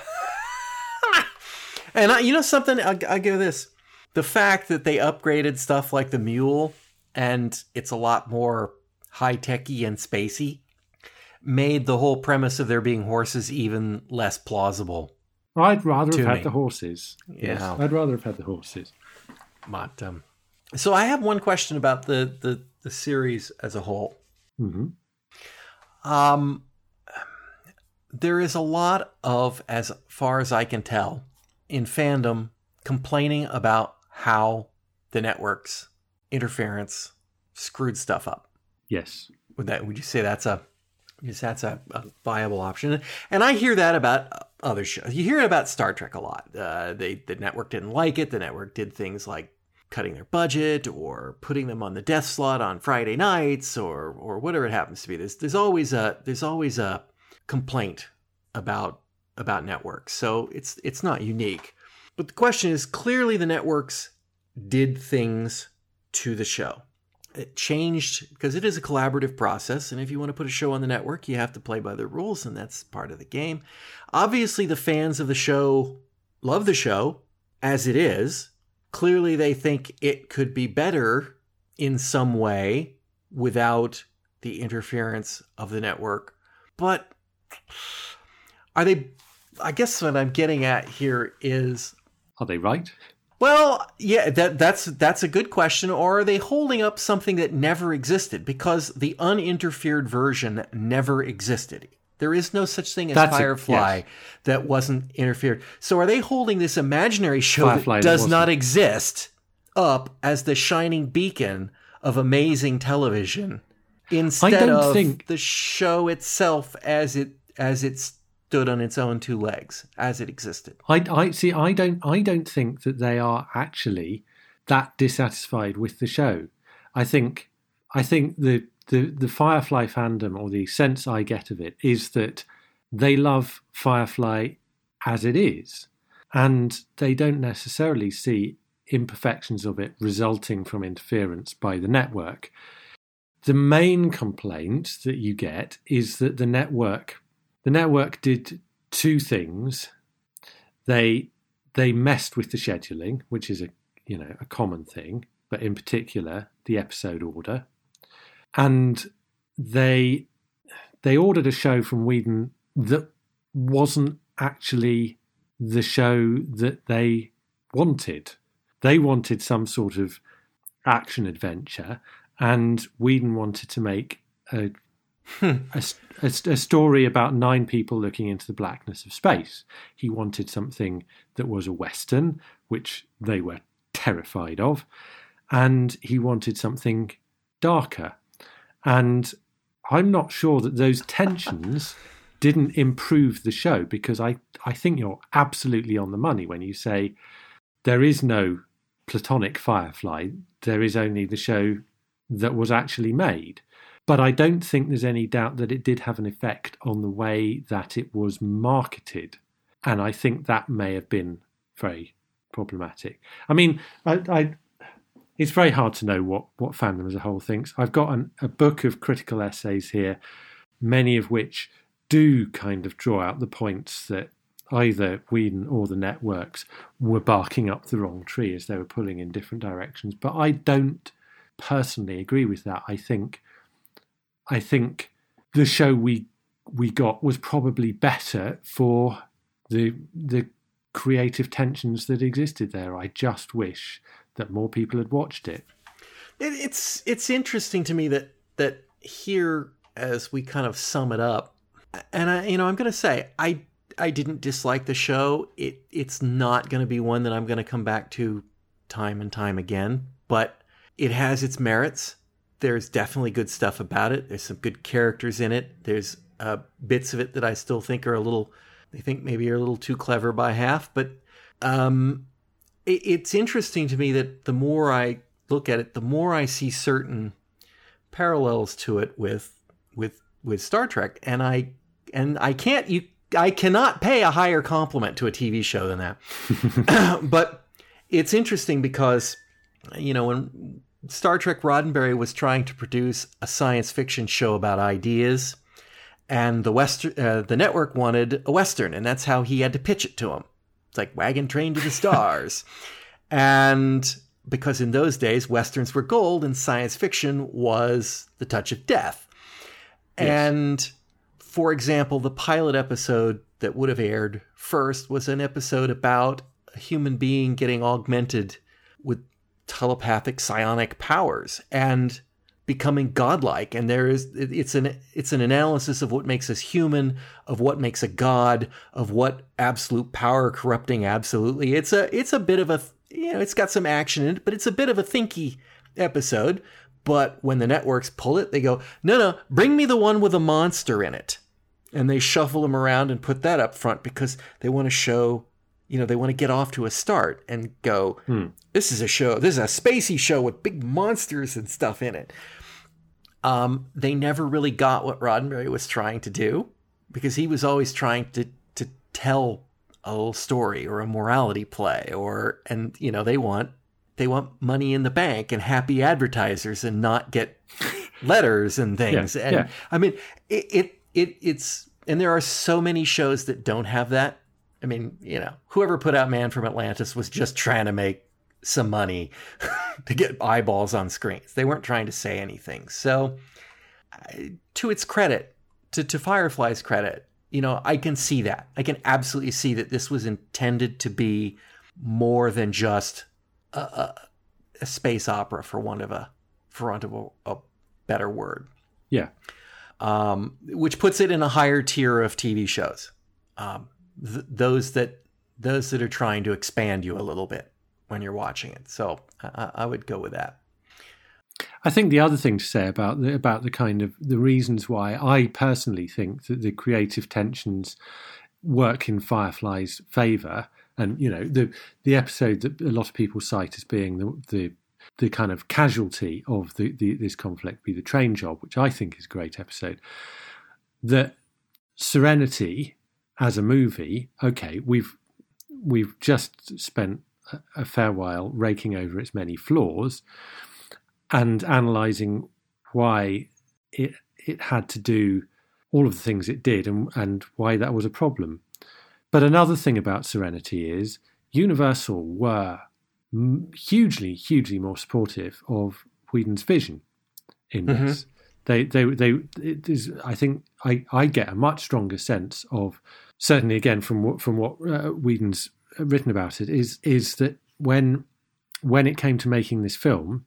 and I, you know something, I'll, I'll give this: the fact that they upgraded stuff like the mule, and it's a lot more high techy and spacey, made the whole premise of there being horses even less plausible. I'd rather have had the horses. Yeah, yes, I'd rather have had the horses. But um, so I have one question about the the, the series as a whole. Mm-hmm. Um, there is a lot of, as far as I can tell, in fandom complaining about how the networks interference screwed stuff up. Yes. Would that would you say that's a yes, that's a, a, viable option? And I hear that about other shows. You hear it about Star Trek a lot. Uh, they the network didn't like it. The network did things like cutting their budget or putting them on the death slot on Friday nights or or whatever it happens to be. There's there's always a there's always a complaint about about networks. So it's it's not unique. But the question is clearly the networks did things to the show. It changed because it is a collaborative process. And if you want to put a show on the network, you have to play by the rules, and that's part of the game. Obviously, the fans of the show love the show as it is clearly they think it could be better in some way without the interference of the network. But are they I guess what I'm getting at here is are they right? Well, yeah, that that's that's a good question. Or are they holding up something that never existed because the uninterfered version never existed? There is no such thing as That's Firefly yes. that wasn't interfered. So are they holding this imaginary show Firefly that does not exist up as the shining beacon of amazing television instead of think... the show itself as it as it stood on its own two legs as it existed? I, I see. I don't. I don't think that they are actually that dissatisfied with the show. I think. I think the the the Firefly fandom or the sense I get of it is that they love Firefly as it is, and they don't necessarily see imperfections of it resulting from interference by the network. the main complaint that you get is that the network the network did two things. They they messed with the scheduling, which is a you know a common thing, but in particular the episode order, and they they ordered a show from Whedon that wasn't actually the show that they wanted. They wanted some sort of action adventure, and Whedon wanted to make a, Hmm. a, a, a, story about nine people looking into the blackness of space. He wanted something that was a western, which they were terrified of, and he wanted something darker. And I'm not sure that those tensions didn't improve the show because I, I think you're absolutely on the money when you say there is no platonic Firefly, there is only the show that was actually made. But I don't think there's any doubt that it did have an effect on the way that it was marketed. And I think that may have been very problematic. I mean, I, I, it's very hard to know what, what fandom as a whole thinks. I've got an, a book of critical essays here, many of which do kind of draw out the points that either Whedon or the networks were barking up the wrong tree as they were pulling in different directions. But I don't personally agree with that. I think I think the show we we got was probably better for the the creative tensions that existed there. I just wish that more people had watched it. It's it's interesting to me that that here as we kind of sum it up, and I you know I'm going to say I I didn't dislike the show. It it's not going to be one that I'm going to come back to time and time again, but it has its merits. There's definitely good stuff about it. There's some good characters in it. There's uh, bits of it that I still think are a little, I think maybe are a little too clever by half. But um, it, it's interesting to me that the more I look at it, the more I see certain parallels to it with with with Star Trek, and I and I can't you I cannot pay a higher compliment to a TV show than that. but it's interesting because you know when Star Trek Roddenberry was trying to produce a science fiction show about ideas, and the Western, uh, the network wanted a Western, and that's how he had to pitch it to them. It's like Wagon Train to the Stars. and because in those days, Westerns were gold and science fiction was the touch of death. Yes. And for example, the pilot episode that would have aired first was an episode about a human being getting augmented with telepathic psionic powers and becoming godlike. And there is it's an it's an analysis of what makes us human of what makes a god of what absolute power corrupting absolutely. It's a it's a bit of a you know it's got some action in it but it's a bit of a thinky episode. But when the networks pull it they go no no bring me the one with a monster in it. And they shuffle them around and put that up front because they want to show you know they want to get off to a start and go hmm. this is a show this is a spacey show with big monsters and stuff in it um, they never really got what roddenberry was trying to do because he was always trying to to tell a little story or a morality play or and you know they want they want money in the bank and happy advertisers and not get letters and things yeah, and yeah. i mean it, it it it's and there are so many shows that don't have that I mean, you know, whoever put out Man from Atlantis was just trying to make some money to get eyeballs on screens. They weren't trying to say anything. So, to its credit, to, to Firefly's credit, you know, I can see that. I can absolutely see that this was intended to be more than just a, a, a space opera, for want of a for want of a, a better word. Yeah. Um, which puts it in a higher tier of TV shows. Um, th- those that those that are trying to expand you a little bit when you're watching it. So I, I would go with that. I think the other thing to say about the, about the kind of the reasons why I personally think that the creative tensions work in Firefly's favour, and you know the the episode that a lot of people cite as being the the, the kind of casualty of the, the, this conflict be the train job, which I think is a great episode. That Serenity as a movie, okay, we've we've just spent a fair while raking over its many flaws and analyzing why it it had to do all of the things it did and, and why that was a problem. But another thing about Serenity is Universal were hugely, hugely more supportive of Whedon's vision in mm-hmm. this. They, they, they. It is, I think I, I get a much stronger sense of certainly again from from what uh, Whedon's written about it is is that when when it came to making this film,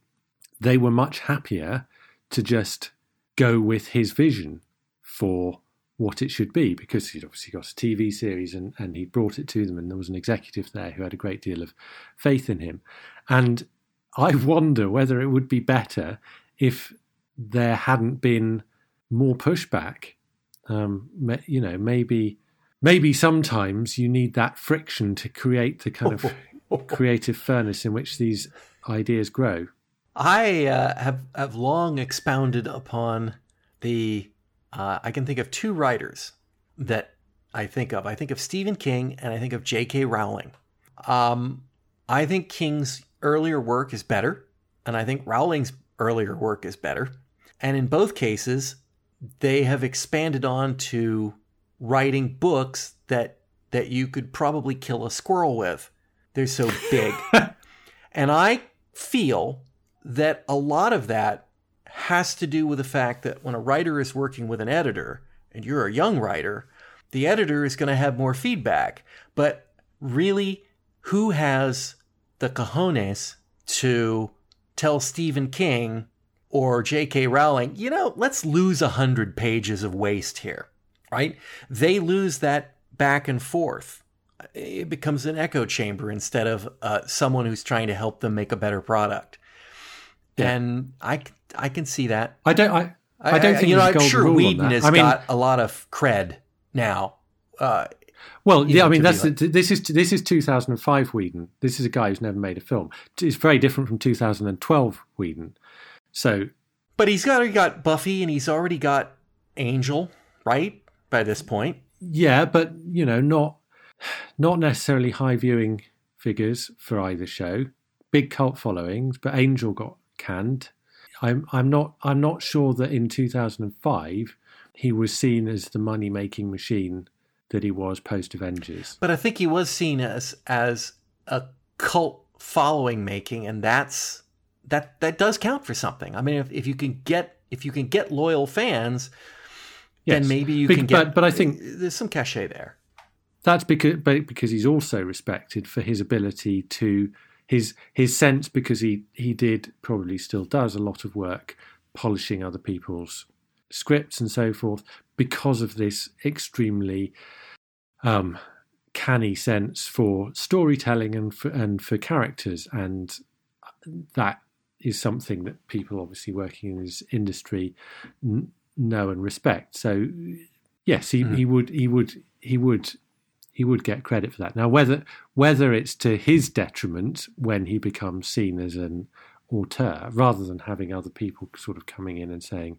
they were much happier to just go with his vision for what it should be because he'd obviously got a TV series and, and he brought it to them and there was an executive there who had a great deal of faith in him. And I wonder whether it would be better if there hadn't been more pushback. Um, you know, maybe maybe sometimes you need that friction to create the kind of creative furnace in which these ideas grow. I uh, have have long expounded upon the uh, I can think of two writers that I think of. I think of Stephen King and I think of J.K. Rowling. Um, I think King's earlier work is better, and I think Rowling's earlier work is better. And in both cases, they have expanded on to writing books that that you could probably kill a squirrel with. They're so big. and I feel that a lot of that has to do with the fact that when a writer is working with an editor, and you're a young writer, the editor is going to have more feedback. But really, who has the cojones to tell Stephen King or J.K. Rowling, you know, let's lose a hundred pages of waste here, right? They lose that back and forth. It becomes an echo chamber instead of uh, someone who's trying to help them make a better product. Yeah. And I, I can see that. I don't. I, I don't I, think you know. I'm sure Whedon has I mean, got a lot of cred now. Uh, well, yeah, I mean that's like, this is this is 2005 Whedon. This is a guy who's never made a film. It's very different from 2012 Whedon. So, but he's already got Buffy and he's already got Angel, right? By this point, yeah, but you know, not not necessarily high viewing figures for either show. Big cult followings, but Angel got canned. I'm I'm not I'm not sure that in 2005 he was seen as the money making machine that he was post Avengers. But I think he was seen as as a cult following making, and that's that that does count for something. I mean, if, if you can get if you can get loyal fans, yes. then maybe you but, can get. But, but I think there's some cachet there. That's because but because he's also respected for his ability to his his sense because he he did probably still does a lot of work polishing other people's scripts and so forth because of this extremely um, canny sense for storytelling and for, and for characters and that is something that people obviously working in this industry n- know and respect so yes he, mm. he would he would he would he would get credit for that. Now, whether whether it's to his detriment when he becomes seen as an auteur, rather than having other people sort of coming in and saying,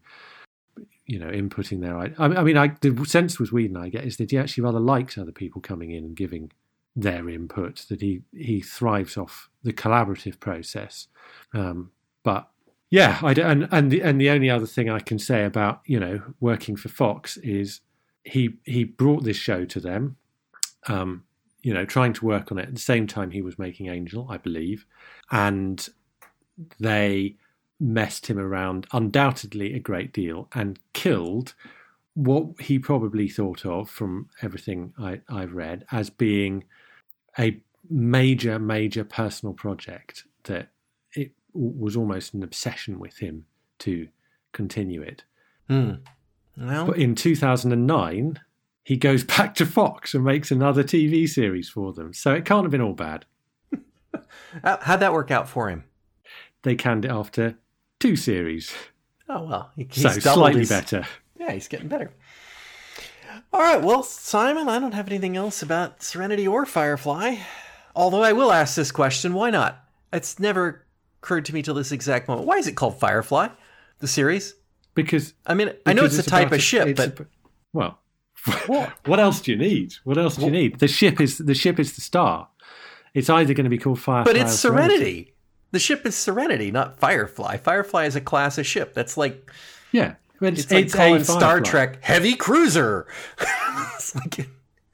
you know, inputting their. I, I mean, I, the sense with Whedon I get is that he actually rather likes other people coming in and giving their input. That he he thrives off the collaborative process. Um, but yeah, I and and the and the only other thing I can say about you know working for Fox is he he brought this show to them um, you know, trying to work on it at the same time he was making Angel, I believe, and they messed him around undoubtedly a great deal and killed what he probably thought of from everything I, I've read as being a major, major personal project that was almost an obsession with him to continue it. Mm. Well, but in 2009, he goes back to Fox and makes another TV series for them. So it can't have been all bad. How'd that work out for him? They canned it after two series. Oh well, he, so slightly his, better. Yeah, he's getting better. All right, well, Simon, I don't have anything else about Serenity or Firefly. Although I will ask this question: Why not? It's never occurred to me till this exact moment. Why is it called Firefly? The series? Because I mean, I know it's, it's a type of ship, but a, well, what? what else do you need? What else do you need? The ship is the ship is the star. It's either going to be called Firefly, but it's Serenity. Serenity. The ship is Serenity, not Firefly. Firefly is a class of ship. That's like yeah, it's, it's like it's calling Star Trek Heavy Cruiser. like it,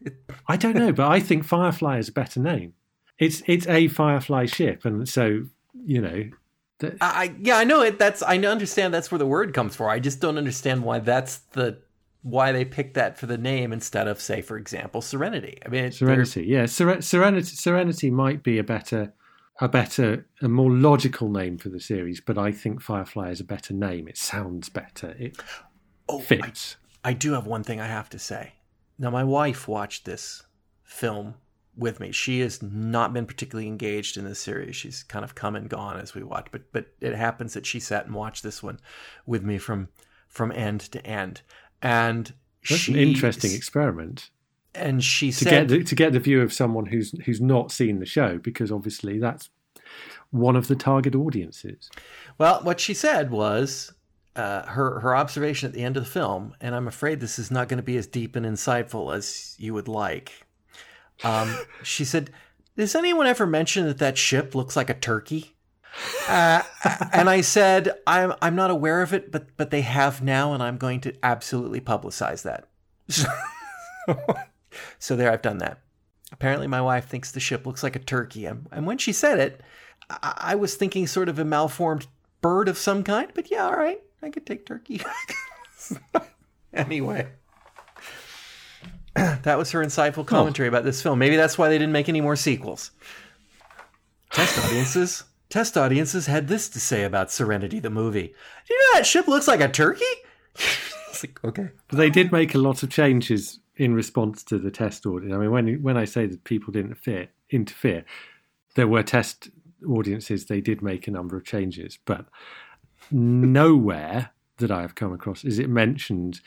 it... I don't know, but I think Firefly is a better name. It's it's a Firefly ship, and so you know. The... I yeah, I know it. That's I understand that's where the word comes from. I just don't understand why that's the why they picked that for the name instead of, say, for example, Serenity. I mean, Serenity, yeah, Ser- Serenity. Serenity might be a better, a better, a more logical name for the series, but I think Firefly is a better name. It sounds better. It oh, fits. I, I do have one thing I have to say. Now, my wife watched this film with me. She has not been particularly engaged in this series. She's kind of come and gone as we watch, but but it happens that she sat and watched this one with me from from end to end and that's she, an interesting experiment. And she to said get the, to get the view of someone who's who's not seen the show because obviously that's one of the target audiences. Well, what she said was uh, her her observation at the end of the film, and I'm afraid this is not going to be as deep and insightful as you would like. Um, she said, "Does anyone ever mention that that ship looks like a turkey?" Uh, and I said, I'm I'm not aware of it, but but they have now, and I'm going to absolutely publicize that. so there, I've done that. Apparently, my wife thinks the ship looks like a turkey, and, and when she said it, I, I was thinking sort of a malformed bird of some kind. But yeah, all right, I could take turkey. anyway. that was her insightful oh. commentary oh. about this film. Maybe that's why they didn't make any more sequels. Test audiences. Test audiences had this to say about Serenity, the movie. Do you know that ship looks like a turkey? it's like, okay. They did make a lot of changes in response to the test audience. I mean, when when I say that people didn't fear, interfere, there were test audiences. They did make a number of changes, but nowhere that I have come across is it mentioned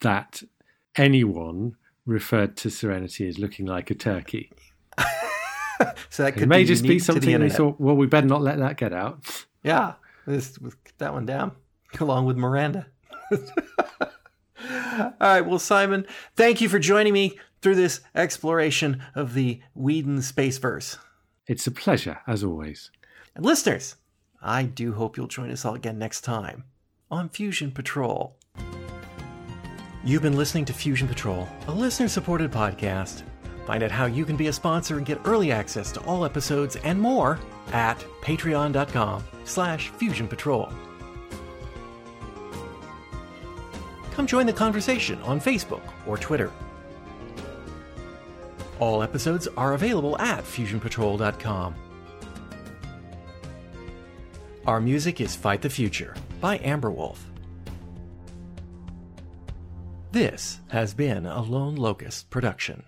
that anyone referred to Serenity as looking like a turkey. so that could it may be just be something they thought. Well, we better not let that get out. Yeah, get that one down along with Miranda. All right, well, Simon, thank you for joining me through this exploration of the Whedon Spaceverse. It's a pleasure, as always. And listeners, I do hope you'll join us all again next time on Fusion Patrol. You've been listening to Fusion Patrol, a listener supported podcast. Find out how you can be a sponsor and get early access to all episodes and more at patreon.com slash fusionpatrol. Come join the conversation on Facebook or Twitter. All episodes are available at fusionpatrol.com. Our music is Fight the Future by Amber Wolf. This has been a Lone Locust production.